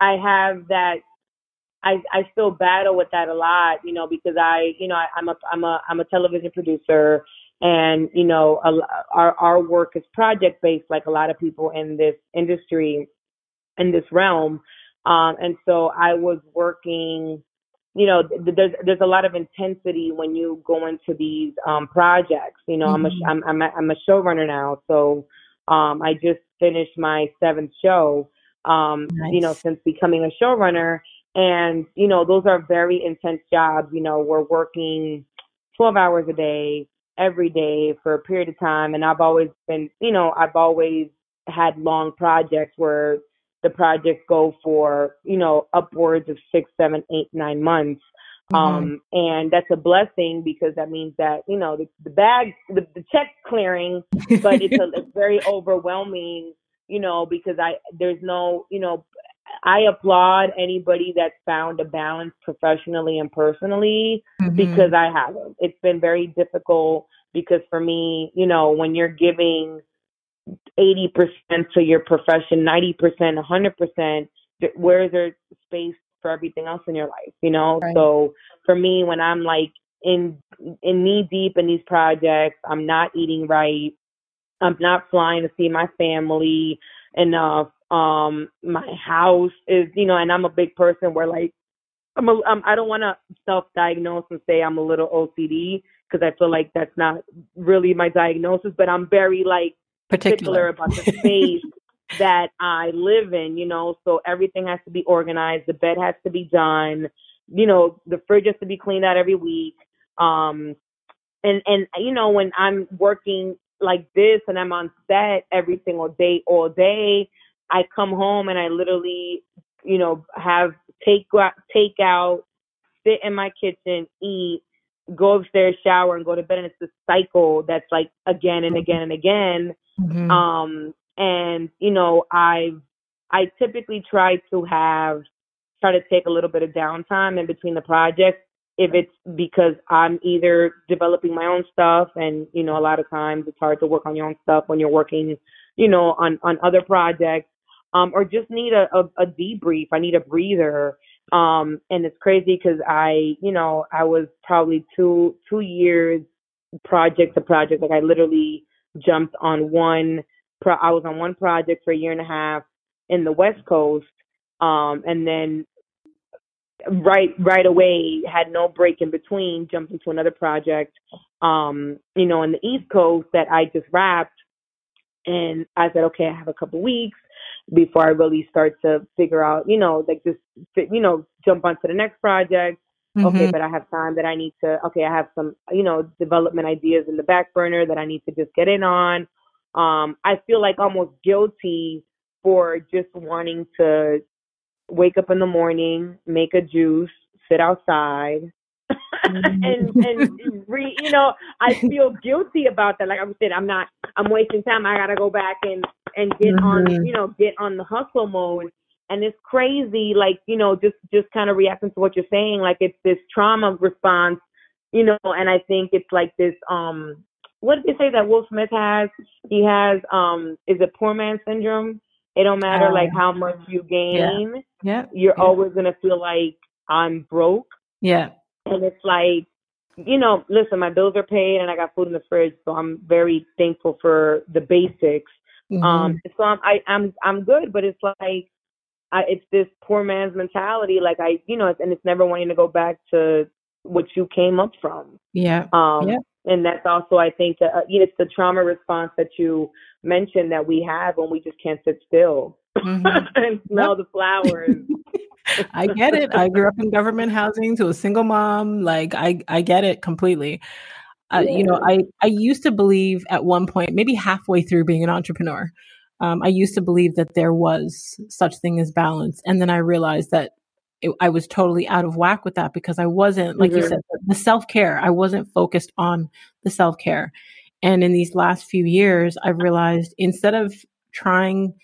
S2: I have that I I still battle with that a lot, you know, because I, you know, I, I'm a I'm a I'm a television producer, and you know, a, our our work is project based, like a lot of people in this industry, in this realm, um, and so I was working. You know, th- there's there's a lot of intensity when you go into these um, projects. You know, mm-hmm. I'm a I'm I'm a, I'm a showrunner now, so um, I just finished my seventh show. Um, nice. You know, since becoming a showrunner, and, you know, those are very intense jobs. You know, we're working 12 hours a day, every day for a period of time. And I've always been, you know, I've always had long projects where the project go for, you know, upwards of six, seven, eight, nine months. Mm-hmm. Um, and that's a blessing because that means that, you know, the, the bag, the, the check clearing, but it's, a, it's very overwhelming, you know, because I, there's no, you know, I applaud anybody that's found a balance professionally and personally mm-hmm. because I haven't. It's been very difficult because for me, you know, when you're giving 80% to your profession, 90%, 100%, where is there space for everything else in your life, you know? Right. So for me, when I'm like in, in knee deep in these projects, I'm not eating right. I'm not flying to see my family enough um my house is you know and i'm a big person where like i'm a um, i don't want to self diagnose and say i'm a little ocd because i feel like that's not really my diagnosis but i'm very like particular, particular about the space [laughs] that i live in you know so everything has to be organized the bed has to be done you know the fridge has to be cleaned out every week. Um and and you know when i'm working like this and i'm on set every single day all day I come home and I literally, you know, have take take out, sit in my kitchen, eat, go upstairs, shower, and go to bed. And it's a cycle that's like again and again and again. Mm-hmm. Um, and you know, I I typically try to have try to take a little bit of downtime in between the projects if it's because I'm either developing my own stuff and you know a lot of times it's hard to work on your own stuff when you're working you know on on other projects um, or just need a, a, a debrief. I need a breather. Um, and it's crazy because I, you know, I was probably two two years project to project. Like I literally jumped on one. Pro- I was on one project for a year and a half in the West Coast, um, and then right right away had no break in between. Jumped into another project, um, you know, in the East Coast that I just wrapped. And I said, okay, I have a couple weeks before I really start to figure out, you know, like just, you know, jump onto the next project. Mm-hmm. Okay, but I have time that I need to, okay, I have some, you know, development ideas in the back burner that I need to just get in on. Um, I feel like almost guilty for just wanting to wake up in the morning, make a juice, sit outside, [laughs] and and re, you know, I feel guilty about that. Like I said, I'm not. I'm wasting time. I gotta go back and and get mm-hmm. on, you know, get on the hustle mode. And it's crazy, like, you know, just just kind of reacting to what you're saying, like it's this trauma response, you know, and I think it's like this um what did they say that Will Smith has? He has um is it poor man syndrome? It don't matter uh, like how much you gain.
S1: Yeah. yeah
S2: you're
S1: yeah.
S2: always gonna feel like I'm broke.
S1: Yeah.
S2: And it's like, you know, listen, my bills are paid and I got food in the fridge, so I'm very thankful for the basics. Mm-hmm. Um, so I'm I, I'm I'm good, but it's like I, it's this poor man's mentality. Like I, you know, and it's never wanting to go back to what you came up from.
S1: Yeah.
S2: Um,
S1: yeah.
S2: And that's also, I think, uh, it's the trauma response that you mentioned that we have when we just can't sit still mm-hmm. [laughs] and smell the flowers. [laughs]
S1: I get it. I grew up in government housing to a single mom. Like I, I get it completely. Uh, you know, I, I used to believe at one point, maybe halfway through being an entrepreneur, um, I used to believe that there was such thing as balance. And then I realized that it, I was totally out of whack with that because I wasn't, like mm-hmm. you said, the self care. I wasn't focused on the self care. And in these last few years, I've realized instead of trying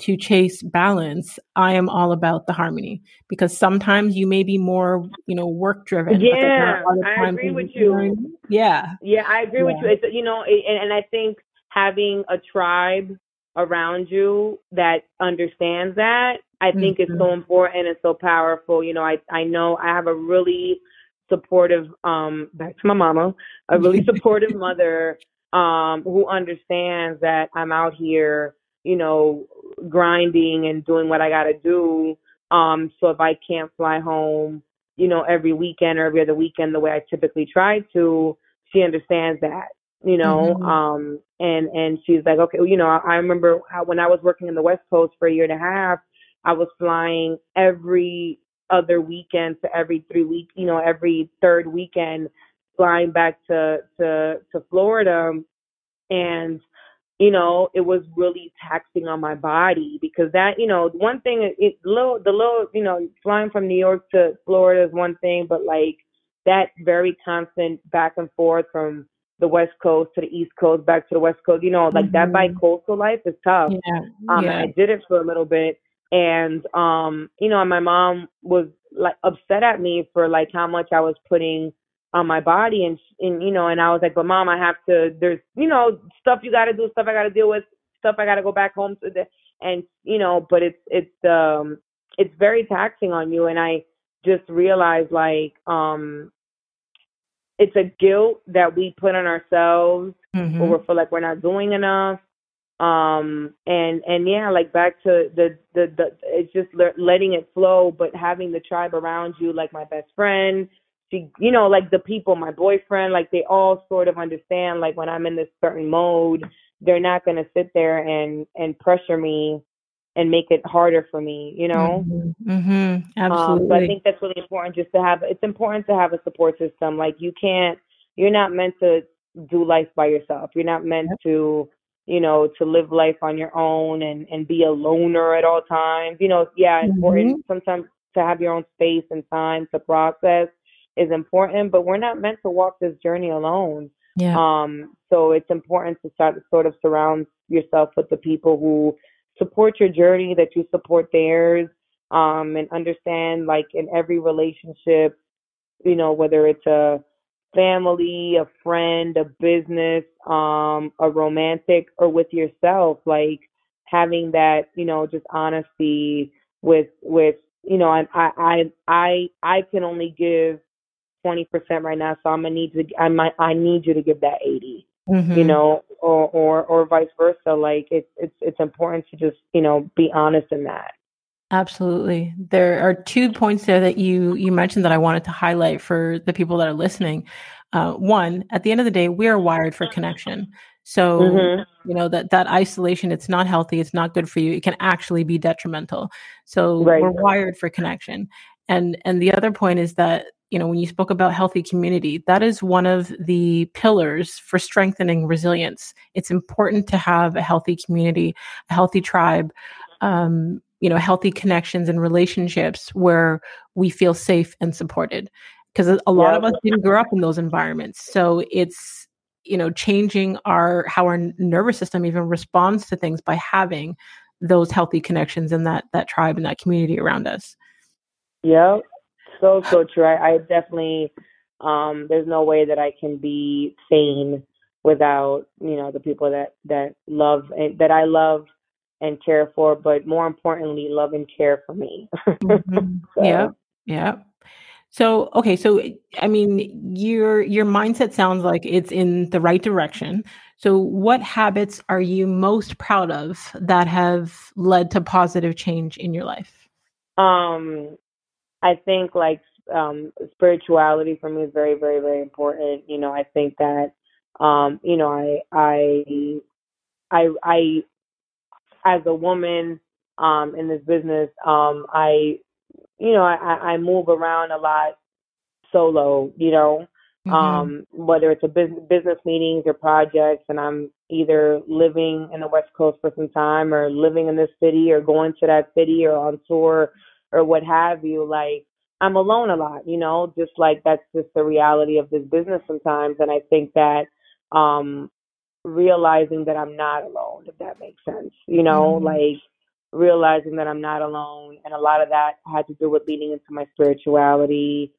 S1: to chase balance, I am all about the harmony because sometimes you may be more, you know, work driven.
S2: Yeah, I agree with you.
S1: Yeah,
S2: yeah, I agree yeah. with you. It's you know, and, and I think having a tribe around you that understands that I think mm-hmm. it's so mm-hmm. important and so powerful. You know, I I know I have a really supportive um back to my mama, a really [laughs] supportive mother um who understands that I'm out here, you know, grinding and doing what I got to do. Um so if I can't fly home, you know, every weekend or every other weekend the way I typically try to, she understands that you know mm-hmm. um and and she's like okay well, you know I, I remember how, when i was working in the west coast for a year and a half i was flying every other weekend to every three week you know every third weekend flying back to to to florida and you know it was really taxing on my body because that you know one thing it little the little you know flying from new york to florida is one thing but like that very constant back and forth from the West Coast to the East Coast, back to the West Coast. You know, like mm-hmm. that bi-coastal life is tough.
S1: Yeah.
S2: Um,
S1: yeah.
S2: I did it for a little bit, and um, you know, my mom was like upset at me for like how much I was putting on my body, and and you know, and I was like, but mom, I have to. There's you know stuff you got to do, stuff I got to deal with, stuff I got to go back home to, the, and you know, but it's it's um it's very taxing on you, and I just realized like um it's a guilt that we put on ourselves mm-hmm. or we feel like we're not doing enough um and and yeah like back to the the, the it's just le- letting it flow but having the tribe around you like my best friend she you know like the people my boyfriend like they all sort of understand like when i'm in this certain mode they're not going to sit there and and pressure me and make it harder for me, you know?
S1: Mm-hmm. Mm-hmm. Absolutely.
S2: Um, so I think that's really important just to have, it's important to have a support system. Like you can't, you're not meant to do life by yourself. You're not meant yep. to, you know, to live life on your own and, and be a loner at all times. You know, yeah, mm-hmm. important sometimes to have your own space and time to process is important, but we're not meant to walk this journey alone.
S1: Yeah.
S2: Um, so it's important to start sort of surround yourself with the people who support your journey, that you support theirs, um, and understand like in every relationship, you know, whether it's a family, a friend, a business, um, a romantic, or with yourself, like having that, you know, just honesty with with you know, I I I I can only give twenty percent right now, so I'm gonna need to I might I need you to give that eighty mm-hmm. you know, or, or or vice versa. Like it's it's it's important to just you know be honest in that.
S1: Absolutely. There are two points there that you you mentioned that I wanted to highlight for the people that are listening. Uh, one, at the end of the day, we are wired for connection. So mm-hmm. you know that that isolation, it's not healthy. It's not good for you. It can actually be detrimental. So right. we're wired for connection. And and the other point is that you know, when you spoke about healthy community, that is one of the pillars for strengthening resilience. It's important to have a healthy community, a healthy tribe, um, you know, healthy connections and relationships where we feel safe and supported. Because a lot yeah. of us didn't grow up in those environments. So it's, you know, changing our how our nervous system even responds to things by having those healthy connections and that that tribe and that community around us.
S2: Yeah, so so true. I, I definitely um there's no way that I can be sane without you know the people that that love and that I love and care for, but more importantly, love and care for me.
S1: mm-hmm. [laughs] so. Yeah, yeah. So okay, so I mean, your your mindset sounds like it's in the right direction. So, what habits are you most proud of that have led to positive change in your life?
S2: Um, I think like um spirituality for me is very, very, very important. You know, I think that um, you know, I I I I as a woman um in this business, um, I you know, I, I move around a lot solo, you know. Mm-hmm. Um, whether it's a business business meetings or projects and I'm either living in the West Coast for some time or living in this city or going to that city or on tour or what have you, like I'm alone a lot, you know, just like that's just the reality of this business sometimes. And I think that um realizing that I'm not alone, if that makes sense, you know, mm-hmm. like realizing that I'm not alone. And a lot of that had to do with leaning into my spirituality,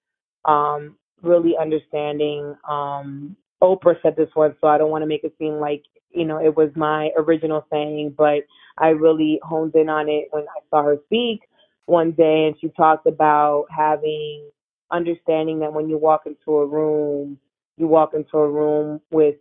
S2: um, really understanding um Oprah said this once, so I don't want to make it seem like, you know, it was my original saying, but I really honed in on it when I saw her speak one day and she talked about having understanding that when you walk into a room, you walk into a room with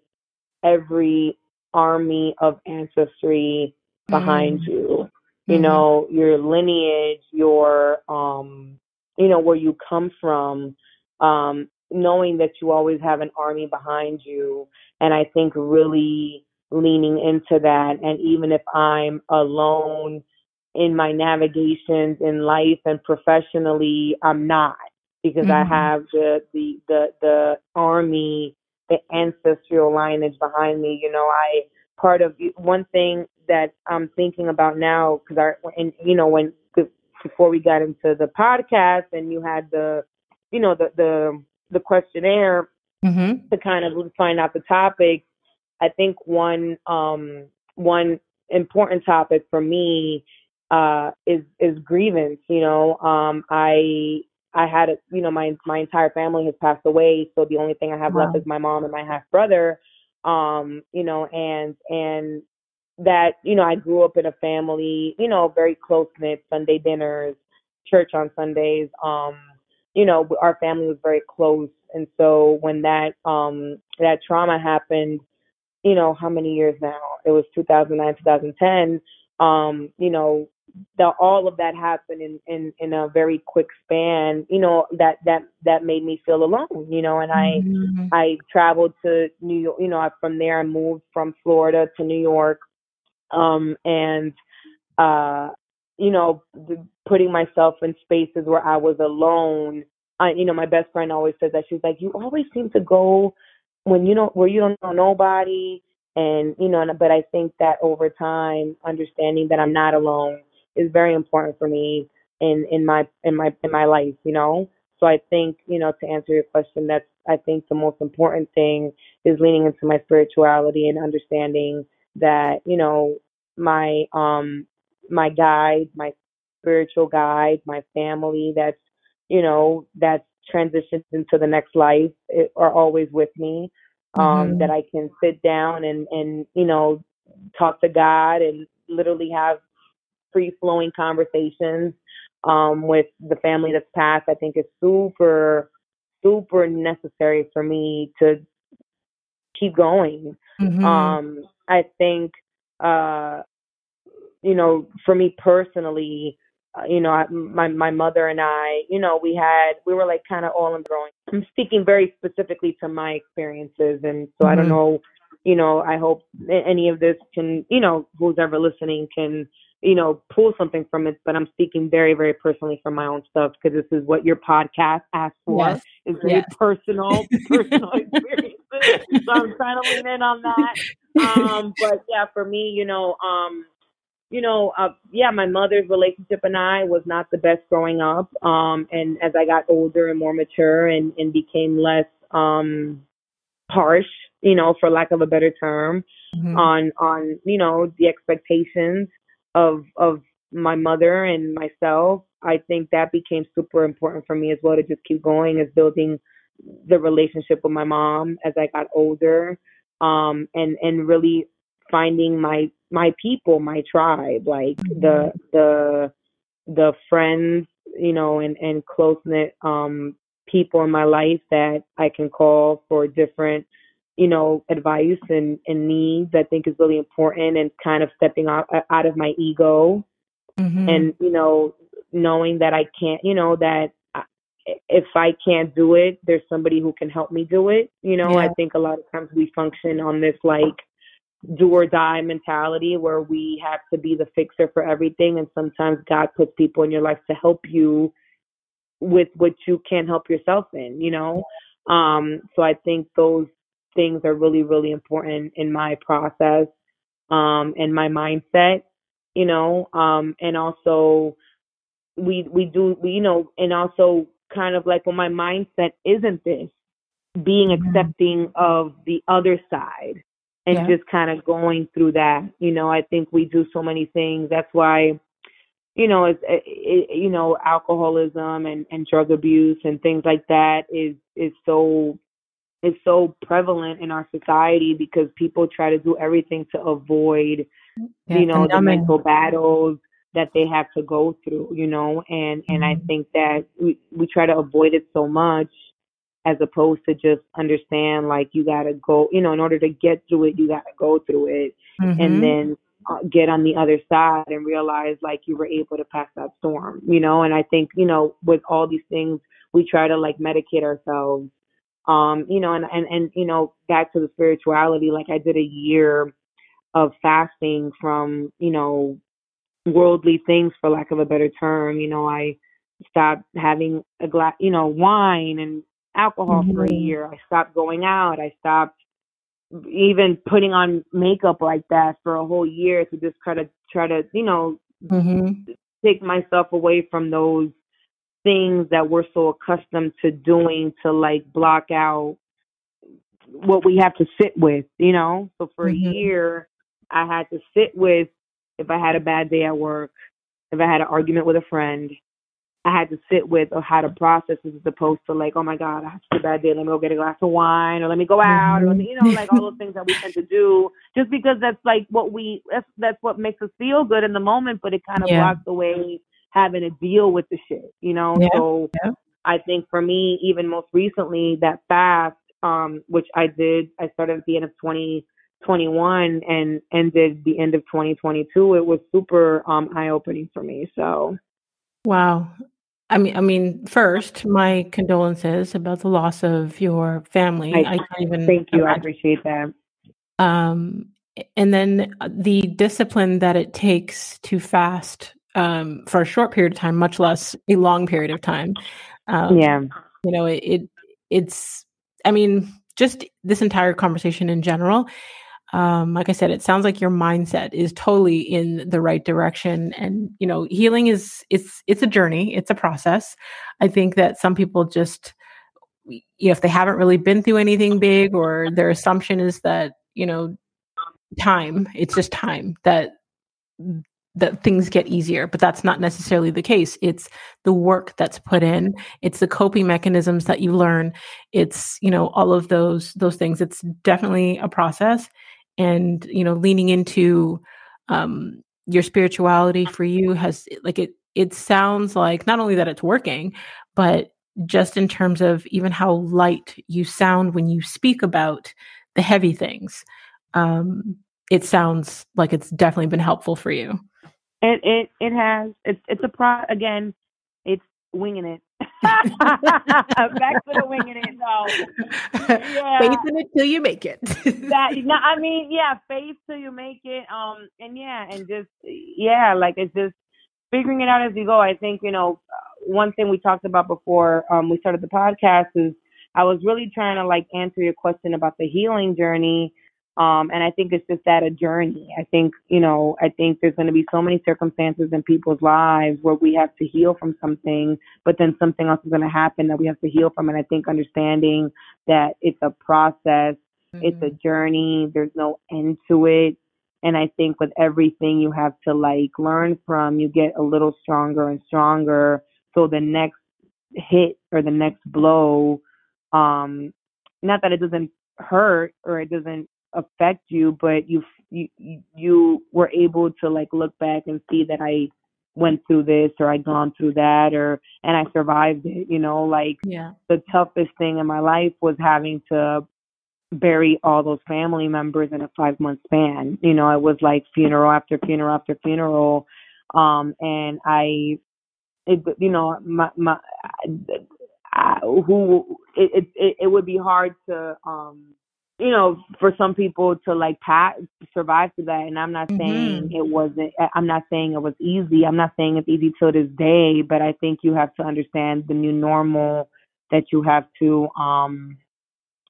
S2: every army of ancestry behind mm-hmm. you. You mm-hmm. know, your lineage, your um you know, where you come from, um, knowing that you always have an army behind you. And I think really leaning into that. And even if I'm alone in my navigations in life and professionally, I'm not because mm-hmm. I have the, the, the, the army, the ancestral lineage behind me. You know, I, part of one thing that I'm thinking about now, because I, and you know, when before we got into the podcast and you had the, you know, the the the questionnaire mm-hmm. to kind of find out the topic. I think one um one important topic for me uh is is grievance. You know, um I I had you know my my entire family has passed away, so the only thing I have wow. left is my mom and my half brother. Um, you know, and and that you know I grew up in a family, you know, very close knit, Sunday dinners, church on Sundays. Um, you know, our family was very close, and so when that um that trauma happened, you know, how many years now? It was 2009, 2010. Um, you know, the, all of that happened in, in in a very quick span. You know, that that that made me feel alone. You know, and I mm-hmm. I traveled to New York. You know, from there I moved from Florida to New York um, and uh, you know, putting myself in spaces where I was alone. I, you know, my best friend always says that she's like, you always seem to go when you don't where you don't know nobody, and you know, but I think that over time, understanding that I'm not alone is very important for me in in my in my in my life. You know, so I think you know to answer your question, that's I think the most important thing is leaning into my spirituality and understanding that you know my um my guide, my spiritual guide, my family that's you know that's transitioned into the next life it, are always with me. Um, mm-hmm. That I can sit down and and you know talk to God and literally have free flowing conversations um, with the family that's passed. I think is super super necessary for me to keep going. Mm-hmm. Um, I think uh, you know, for me personally, uh, you know, I, my my mother and I, you know, we had we were like kind of all in growing. I'm speaking very specifically to my experiences, and so mm-hmm. I don't mm-hmm. know, you know, I hope any of this can, you know, who's ever listening can, you know, pull something from it. But I'm speaking very very personally from my own stuff because this is what your podcast asks for. Yes. Is very yes. personal [laughs] personal experiences. so I'm trying to lean in on that. Um, but yeah, for me, you know, um, you know, uh, yeah, my mother's relationship and I was not the best growing up. Um, and as I got older and more mature and, and became less, um, harsh, you know, for lack of a better term, mm-hmm. on, on, you know, the expectations of, of my mother and myself, I think that became super important for me as well to just keep going as building the relationship with my mom as I got older. Um, and, and really finding my my people, my tribe, like mm-hmm. the the the friends, you know, and and close knit um people in my life that I can call for different, you know, advice and and needs. I think is really important, and kind of stepping out out of my ego, mm-hmm. and you know, knowing that I can't, you know, that if I can't do it, there's somebody who can help me do it. You know, yeah. I think a lot of times we function on this like do or die mentality where we have to be the fixer for everything and sometimes God puts people in your life to help you with what you can't help yourself in, you know? Um so I think those things are really really important in my process um and my mindset, you know, um and also we we do we you know and also kind of like well, my mindset isn't this being mm-hmm. accepting of the other side and yeah. just kind of going through that. You know, I think we do so many things. That's why, you know, it's it, it, you know, alcoholism and and drug abuse and things like that is is so is so prevalent in our society because people try to do everything to avoid, yeah, you know, the mental battles, that they have to go through, you know, and and I mm-hmm. think that we we try to avoid it so much as opposed to just understand like you got to go, you know, in order to get through it, you got to go through it mm-hmm. and then uh, get on the other side and realize like you were able to pass that storm, you know, and I think, you know, with all these things, we try to like medicate ourselves. Um, you know, and, and, and, you know, back to the spirituality, like I did a year of fasting from, you know, worldly things for lack of a better term. You know, I stopped having a glass, you know, wine and alcohol mm-hmm. for a mm-hmm. year. I stopped going out. I stopped even putting on makeup like that for a whole year to just try to try to, you know, mm-hmm. take myself away from those things that we're so accustomed to doing to like block out what we have to sit with, you know? So for mm-hmm. a year I had to sit with if I had a bad day at work, if I had an argument with a friend, I had to sit with or how to process as opposed to like, oh my God, I had a bad day, let me go get a glass of wine or let me go out or let me, you know, like all those things that we tend to do just because that's like what we, that's, that's what makes us feel good in the moment, but it kind of yeah. blocks away having to deal with the shit, you know? Yeah. So yeah. I think for me, even most recently, that fast, um, which I did, I started at the end of 2021 and ended the end of 2022 it was super um eye opening for me so
S1: wow i mean i mean first my condolences about the loss of your family i,
S2: I can't even thank you imagine. i appreciate that
S1: um and then the discipline that it takes to fast um for a short period of time much less a long period of time
S2: um, yeah
S1: you know it, it it's i mean just this entire conversation in general um, like I said, it sounds like your mindset is totally in the right direction. And, you know, healing is, it's, it's a journey. It's a process. I think that some people just, you know, if they haven't really been through anything big or their assumption is that, you know, time, it's just time that, that things get easier, but that's not necessarily the case. It's the work that's put in. It's the coping mechanisms that you learn. It's, you know, all of those, those things. It's definitely a process and you know leaning into um, your spirituality for you has like it it sounds like not only that it's working but just in terms of even how light you sound when you speak about the heavy things um, it sounds like it's definitely been helpful for you
S2: it it it has it's it's a pro again it's winging it [laughs] Back to the winging it. No.
S1: Yeah. Faith in it till you make it.
S2: that [laughs] no, I mean, yeah, faith till you make it. Um, and yeah, and just yeah, like it's just figuring it out as you go. I think you know, one thing we talked about before um we started the podcast is I was really trying to like answer your question about the healing journey um, and I think it's just that a journey. I think, you know, I think there's going to be so many circumstances in people's lives where we have to heal from something, but then something else is going to happen that we have to heal from. And I think understanding that it's a process, mm-hmm. it's a mm-hmm. journey, there's no end to it. And I think with everything you have to like learn from, you get a little stronger and stronger. So the next hit or the next blow, um, not that it doesn't hurt or it doesn't affect you, but you you you were able to like look back and see that I went through this or I'd gone through that or and I survived it, you know, like
S1: yeah.
S2: the toughest thing in my life was having to bury all those family members in a 5 month span. You know, it was like funeral after funeral after funeral um and I it you know my my I, who it, it it would be hard to um you know, for some people to like pass, survive through that. And I'm not mm-hmm. saying it wasn't, I'm not saying it was easy. I'm not saying it's easy till this day, but I think you have to understand the new normal that you have to, um,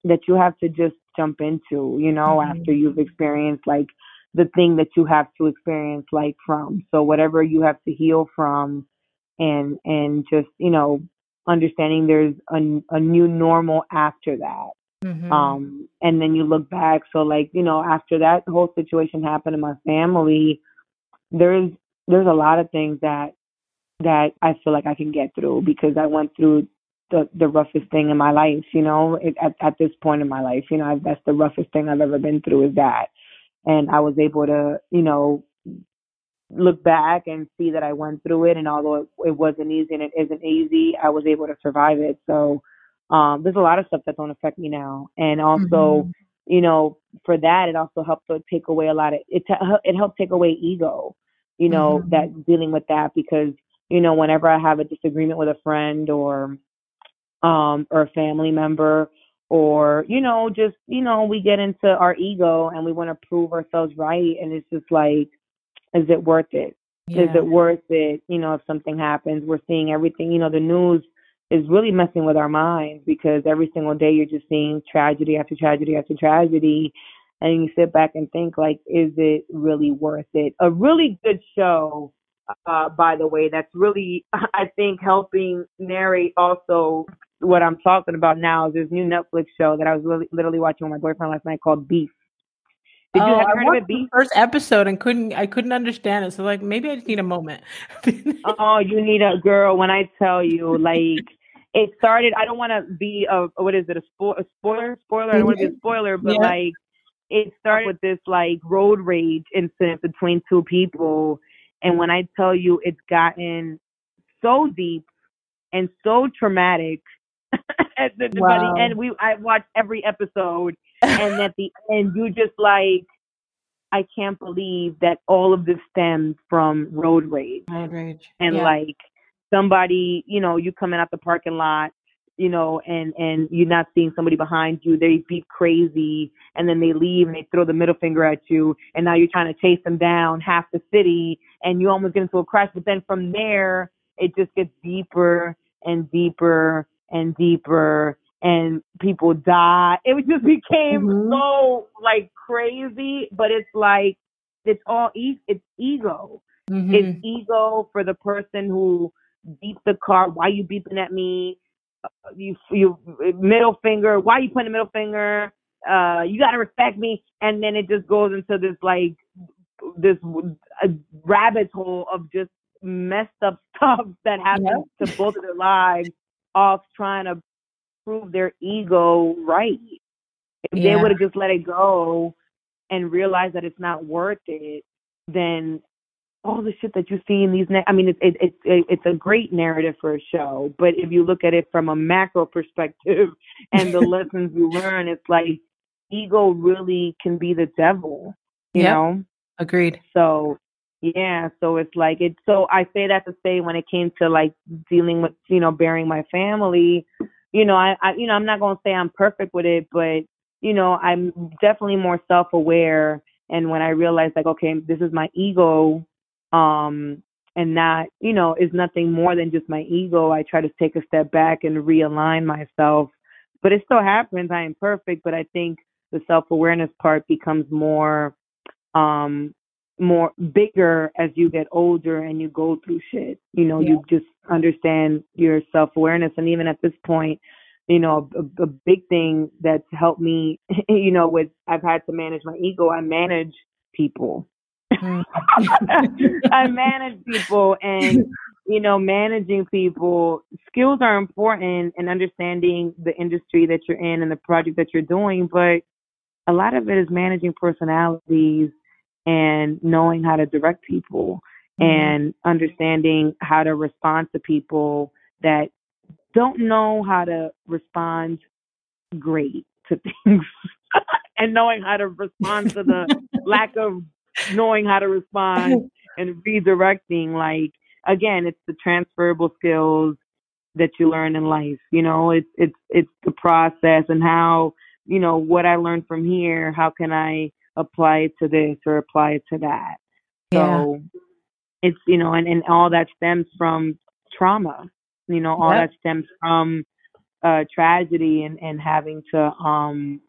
S2: that you have to just jump into, you know, mm-hmm. after you've experienced like the thing that you have to experience like from. So whatever you have to heal from and, and just, you know, understanding there's a, a new normal after that Mm-hmm. Um, and then you look back. So like, you know, after that whole situation happened in my family, there's there's a lot of things that that I feel like I can get through because I went through the the roughest thing in my life. You know, it, at at this point in my life, you know, I, that's the roughest thing I've ever been through is that, and I was able to, you know, look back and see that I went through it, and although it, it wasn't easy and it isn't easy, I was able to survive it. So um, there's a lot of stuff that don't affect me now, and also, mm-hmm. you know, for that, it also helped to take away a lot of it. T- it helped take away ego, you know, mm-hmm. that dealing with that because you know, whenever I have a disagreement with a friend or um or a family member or you know just you know we get into our ego and we want to prove ourselves right and it's just like is it worth it? Yeah. Is it worth it? You know, if something happens, we're seeing everything. You know, the news is really messing with our minds because every single day you're just seeing tragedy after tragedy after tragedy. And you sit back and think, like, is it really worth it? A really good show, uh, by the way, that's really, [laughs] I think, helping narrate also what I'm talking about now is this new Netflix show that I was really, literally watching with my boyfriend last night called Beef.
S1: Did you oh, have I heard of it? Beef? First episode and couldn't I couldn't understand it. So like maybe I just need a moment. [laughs]
S2: oh, you need a girl. When I tell you, like it started. I don't want to be a what is it a, spo- a spoiler? Spoiler. I don't want to be a mm-hmm. spoiler, but yeah. like it started with this like road rage incident between two people, and when I tell you, it's gotten so deep and so traumatic. [laughs] at the, wow. end, we I watched every episode and [laughs] at the end you just like I can't believe that all of this stems from road rage.
S1: Road rage.
S2: And yeah. like somebody, you know, you coming out the parking lot, you know, and and you're not seeing somebody behind you, they be crazy and then they leave and they throw the middle finger at you and now you're trying to chase them down half the city and you almost get into a crash. But then from there it just gets deeper and deeper and deeper and people die. It just [laughs] became mm-hmm. so like crazy, but it's like it's all e- it's ego. Mm-hmm. It's ego for the person who beeps the car. Why you beeping at me? Uh, you you middle finger. Why you putting a middle finger? Uh, you gotta respect me. And then it just goes into this like this uh, rabbit hole of just messed up [laughs] stuff that happens yep. to both of their lives off trying to prove their ego right. If yeah. they would have just let it go and realized that it's not worth it, then all the shit that you see in these, na- I mean, it's it, it, it, it's a great narrative for a show, but if you look at it from a macro perspective [laughs] and the [laughs] lessons you learn, it's like ego really can be the devil, you yep. know?
S1: Agreed.
S2: So yeah, so it's like it. So I say that to say when it came to like dealing with you know bearing my family, you know, I, I you know, I'm not going to say I'm perfect with it, but you know, I'm definitely more self-aware. And when I realized, like, okay, this is my ego, um, and that, you know, is nothing more than just my ego. I try to take a step back and realign myself. But it still happens. I am perfect, but I think the self-awareness part becomes more, um, more bigger as you get older and you go through shit. You know, yeah. you just understand your self awareness. And even at this point, you know, a, a, big thing that's helped me, [laughs] you know, with I've had to manage my ego. I manage people. Mm. [laughs] I manage people and you know, managing people, skills are important and understanding the industry that you're in and the project that you're doing, but a lot of it is managing personalities and knowing how to direct people mm-hmm. and understanding how to respond to people that don't know how to respond great to things [laughs] and knowing how to respond to the [laughs] lack of knowing how to respond [laughs] and redirecting like again it's the transferable skills that you learn in life you know it's it's it's the process and how you know what i learned from here how can i apply it to this or apply it to that. Yeah. So it's, you know, and, and all that stems from trauma, you know, all yep. that stems from uh, tragedy and, and having to um,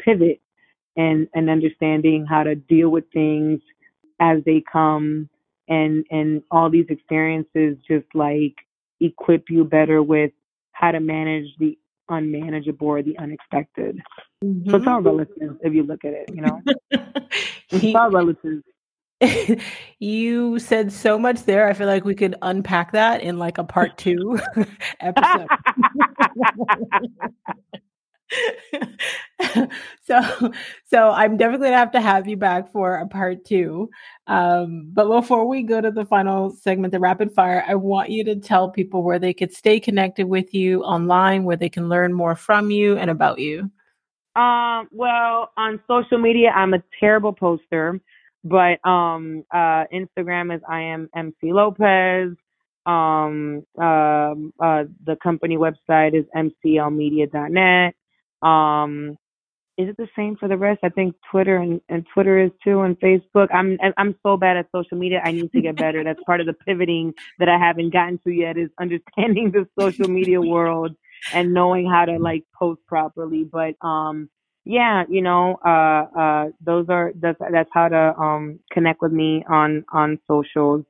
S2: pivot and, and understanding how to deal with things as they come and and all these experiences just like equip you better with how to manage the unmanageable or the unexpected. Mm-hmm. So it's all relative if you look at it, you know? [laughs] it's all relative. [laughs]
S1: you said so much there. I feel like we could unpack that in like a part two [laughs] episode. [laughs] so so i'm definitely gonna have to have you back for a part two. Um, but before we go to the final segment the rapid fire i want you to tell people where they could stay connected with you online where they can learn more from you and about you.
S2: Um well on social media i'm a terrible poster but um uh instagram is i am mc lopez. Um, uh, uh, the company website is mclmedia.net. Um, is it the same for the rest? I think Twitter and, and Twitter is too, and Facebook. I'm I'm so bad at social media. I need to get better. That's part of the pivoting that I haven't gotten to yet is understanding [laughs] the social media world and knowing how to like post properly. But um, yeah, you know, uh, uh, those are that's that's how to um connect with me on on socials.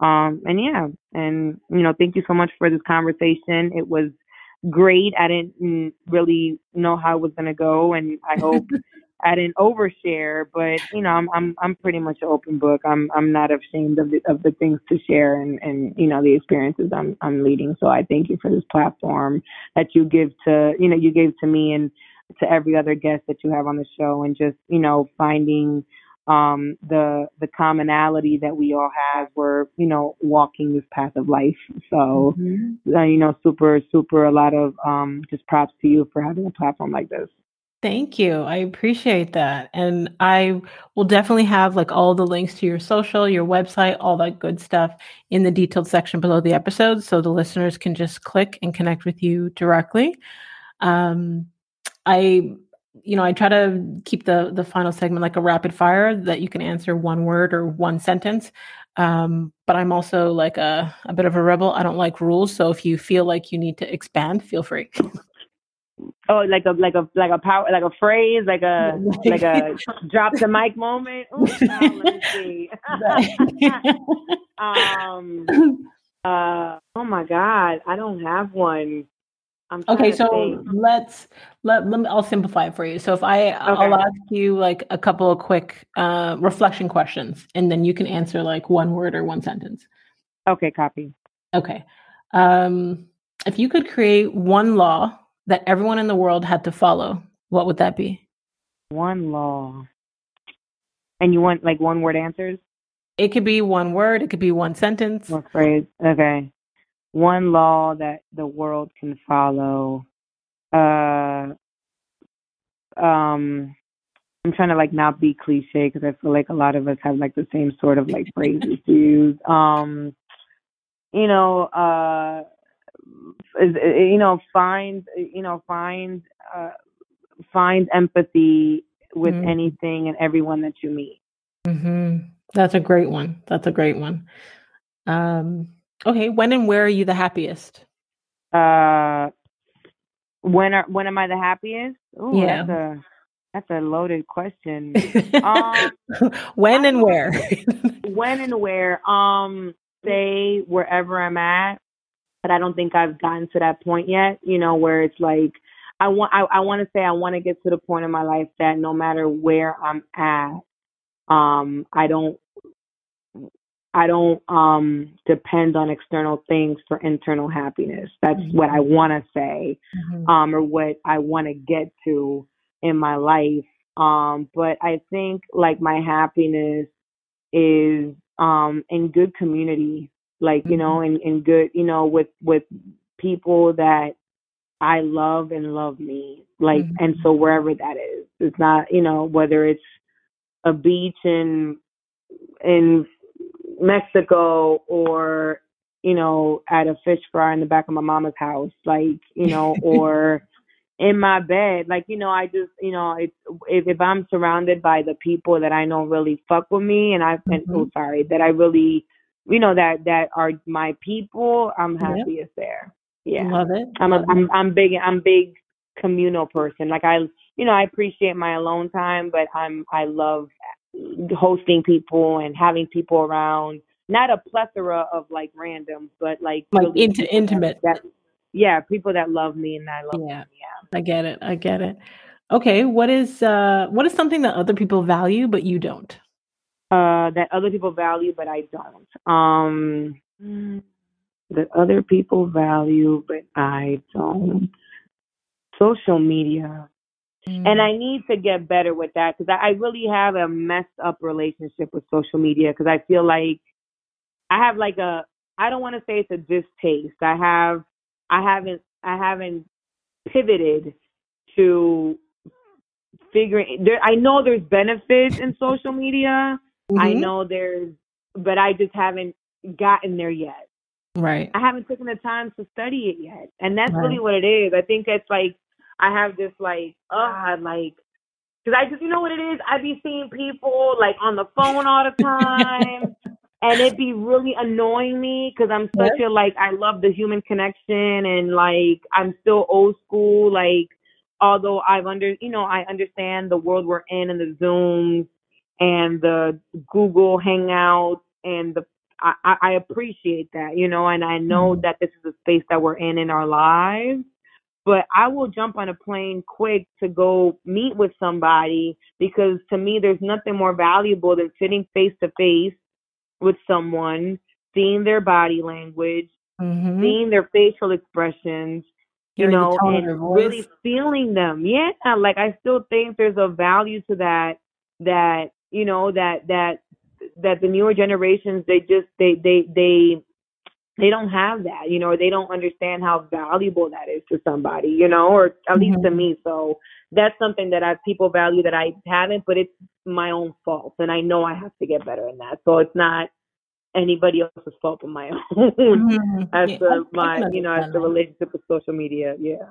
S2: Um, and yeah, and you know, thank you so much for this conversation. It was great. I didn't really know how it was gonna go, and I hope [laughs] I didn't overshare. But you know, I'm I'm I'm pretty much an open book. I'm I'm not ashamed of the of the things to share and and you know the experiences I'm I'm leading. So I thank you for this platform that you give to you know you gave to me and to every other guest that you have on the show, and just you know finding um, the the commonality that we all have. We're you know walking this path of life. So mm-hmm. uh, you know, super super a lot of um, just props to you for having a platform like this.
S1: Thank you. I appreciate that. And I will definitely have like all the links to your social, your website, all that good stuff in the detailed section below the episode so the listeners can just click and connect with you directly. Um, I you know, I try to keep the the final segment like a rapid fire that you can answer one word or one sentence. Um, but I'm also like a, a bit of a rebel. I don't like rules. So if you feel like you need to expand, feel free.
S2: Oh, like a like a like a power like a phrase, like a [laughs] like a [laughs] drop the mic moment. Ooh, let me see. [laughs] um uh oh my god, I don't have one
S1: okay, so think. let's let, let me, I'll simplify it for you. So if I okay. I'll ask you like a couple of quick uh, reflection questions, and then you can answer like one word or one sentence.
S2: Okay, copy.
S1: Okay. Um, if you could create one law that everyone in the world had to follow, what would that be?
S2: One law. And you want like one word answers?
S1: It could be one word. It could be one sentence.
S2: One phrase. Okay one law that the world can follow. Uh, um, I'm trying to like not be cliche because I feel like a lot of us have like the same sort of like phrases to use. Um, you know, uh, is, you know, find, you know, find, uh, find empathy with mm-hmm. anything and everyone that you meet.
S1: Mm-hmm. That's a great one. That's a great one. Um, Okay, when and where are you the happiest?
S2: Uh, when are when am I the happiest? Ooh, yeah, that's a that's a loaded question.
S1: um, [laughs] when and where?
S2: when and [laughs] where? Um, say wherever I'm at, but I don't think I've gotten to that point yet. You know, where it's like I want I, I want to say I want to get to the point in my life that no matter where I'm at, um, I don't I don't um, depend on external things for internal happiness. That's mm-hmm. what I want to say, mm-hmm. um, or what I want to get to in my life. Um, but I think like my happiness is um, in good community, like you know, mm-hmm. in, in good, you know, with with people that I love and love me, like, mm-hmm. and so wherever that is, it's not, you know, whether it's a beach in in Mexico or you know at a fish fry in the back of my mama's house, like you know, [laughs] or in my bed, like you know, I just you know, it's if if I'm surrounded by the people that I know really fuck with me, and I mm-hmm. and oh sorry that I really you know that that are my people, I'm happiest yep. there. Yeah,
S1: love it.
S2: I'm
S1: love
S2: a, I'm I'm big I'm big communal person. Like I you know I appreciate my alone time, but I'm I love hosting people and having people around. Not a plethora of like random, but like
S1: like really int- intimate.
S2: That, yeah, people that love me and I love
S1: yeah.
S2: them. Yeah,
S1: I get it. I get it. Okay, what is uh what is something that other people value but you don't?
S2: Uh, that other people value but I don't. Um, that other people value but I don't. social media. Mm. And I need to get better with that because I, I really have a messed up relationship with social media because I feel like I have like a I don't want to say it's a distaste. I have I haven't I haven't pivoted to figuring there I know there's benefits in social media. Mm-hmm. I know there's but I just haven't gotten there yet.
S1: Right.
S2: I haven't taken the time to study it yet. And that's right. really what it is. I think it's like I have this like, oh, like, because I just, you know what it is? I be seeing people like on the phone all the time. [laughs] and it'd be really annoying me because I'm such a like I love the human connection and like I'm still old school. Like although I've under you know I understand the world we're in and the Zooms and the Google Hangouts and the I, I appreciate that, you know, and I know mm-hmm. that this is a space that we're in in our lives. But I will jump on a plane quick to go meet with somebody because to me, there's nothing more valuable than sitting face to face with someone, seeing their body language, mm-hmm. seeing their facial expressions, you know, and really feeling them. Yeah, like I still think there's a value to that. That you know that that that the newer generations they just they they they they don't have that, you know, or they don't understand how valuable that is to somebody, you know, or at mm-hmm. least to mm-hmm. me. So that's something that I people value that I haven't, but it's my own fault, and I know I have to get better in that. So it's not anybody else's fault but my [laughs] own mm-hmm. as yeah, the my you know as the relationship with social media. Yeah.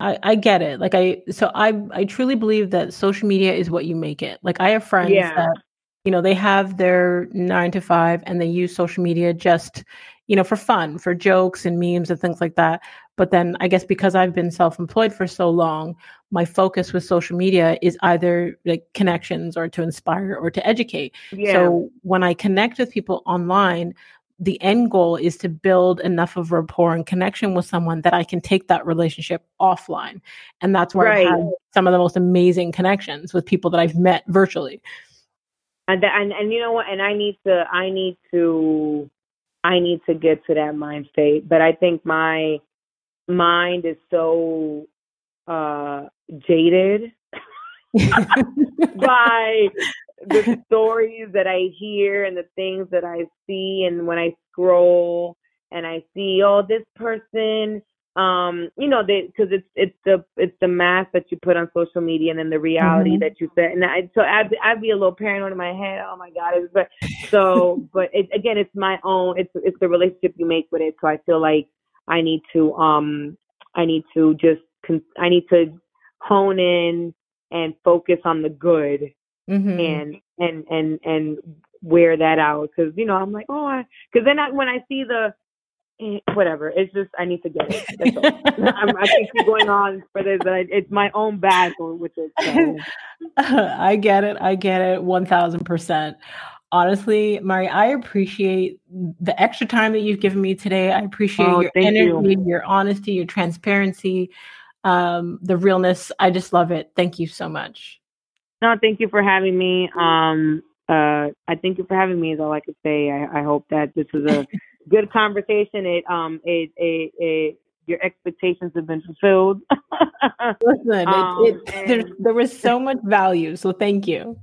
S1: I, I get it. Like I so I I truly believe that social media is what you make it. Like I have friends yeah. that you know they have their nine to five and they use social media just you know for fun for jokes and memes and things like that but then i guess because i've been self-employed for so long my focus with social media is either like connections or to inspire or to educate yeah. so when i connect with people online the end goal is to build enough of rapport and connection with someone that I can take that relationship offline. And that's where right. I've had some of the most amazing connections with people that I've met virtually
S2: and and and you know what and i need to i need to i need to get to that mind state. But i think my mind is so uh jaded [laughs] by the stories that i hear and the things that i see. And when i scroll and i see oh this person um you know because it's it's the it's the mask that you put on social media and then the reality mm-hmm. that you set and I, so I'd, I'd be a little paranoid in my head oh my god it's, but so [laughs] but it, again it's my own it's it's the relationship you make with it so I feel like I need to um I need to just con- I need to hone in and focus on the good mm-hmm. and and and and wear that out because you know I'm like oh because then I, when I see the whatever. It's just I need to get it. [laughs] I can keep going on for this, but it's my own battle with it. So. [laughs]
S1: I get it. I get it. One thousand percent. Honestly, Mari, I appreciate the extra time that you've given me today. I appreciate oh, your energy, you. your honesty, your transparency, um, the realness. I just love it. Thank you so much.
S2: No, thank you for having me. Um, uh, I thank you for having me. Is all I could say. I, I hope that this is a [laughs] good conversation. It um it it, it your expectations have been fulfilled. [laughs]
S1: Listen, um, it, it, there, there was so much value. So thank you.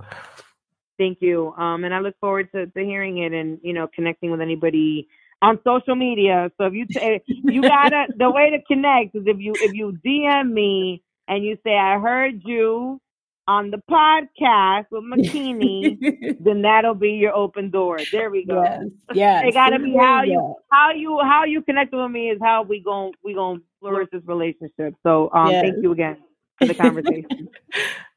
S2: Thank you. Um, and I look forward to, to hearing it and you know connecting with anybody on social media. So if you t- you gotta the way to connect is if you if you DM me and you say I heard you on the podcast with [laughs] Makini, then that'll be your open door. There we go. Yeah,
S1: yes.
S2: it gotta be how you how you how you connect with me is how we going we gonna flourish this relationship. So um yes. thank you again for the conversation. [laughs]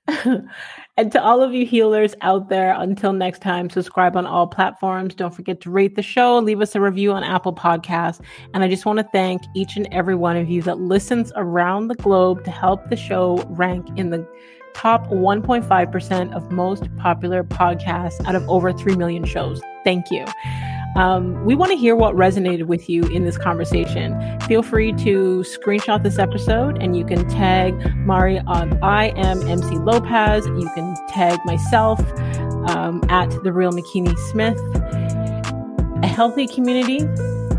S2: [laughs]
S1: and to all of you healers out there, until next time, subscribe on all platforms. Don't forget to rate the show, leave us a review on Apple Podcasts. And I just want to thank each and every one of you that listens around the globe to help the show rank in the top 1.5% of most popular podcasts out of over 3 million shows. Thank you. Um, we want to hear what resonated with you in this conversation. Feel free to screenshot this episode and you can tag Mari on I am MC Lopez. You can tag myself um, at The Real Makini Smith. A healthy community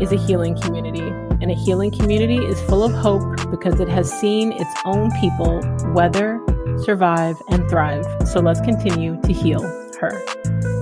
S1: is a healing community. And a healing community is full of hope because it has seen its own people weather, survive, and thrive. So let's continue to heal her.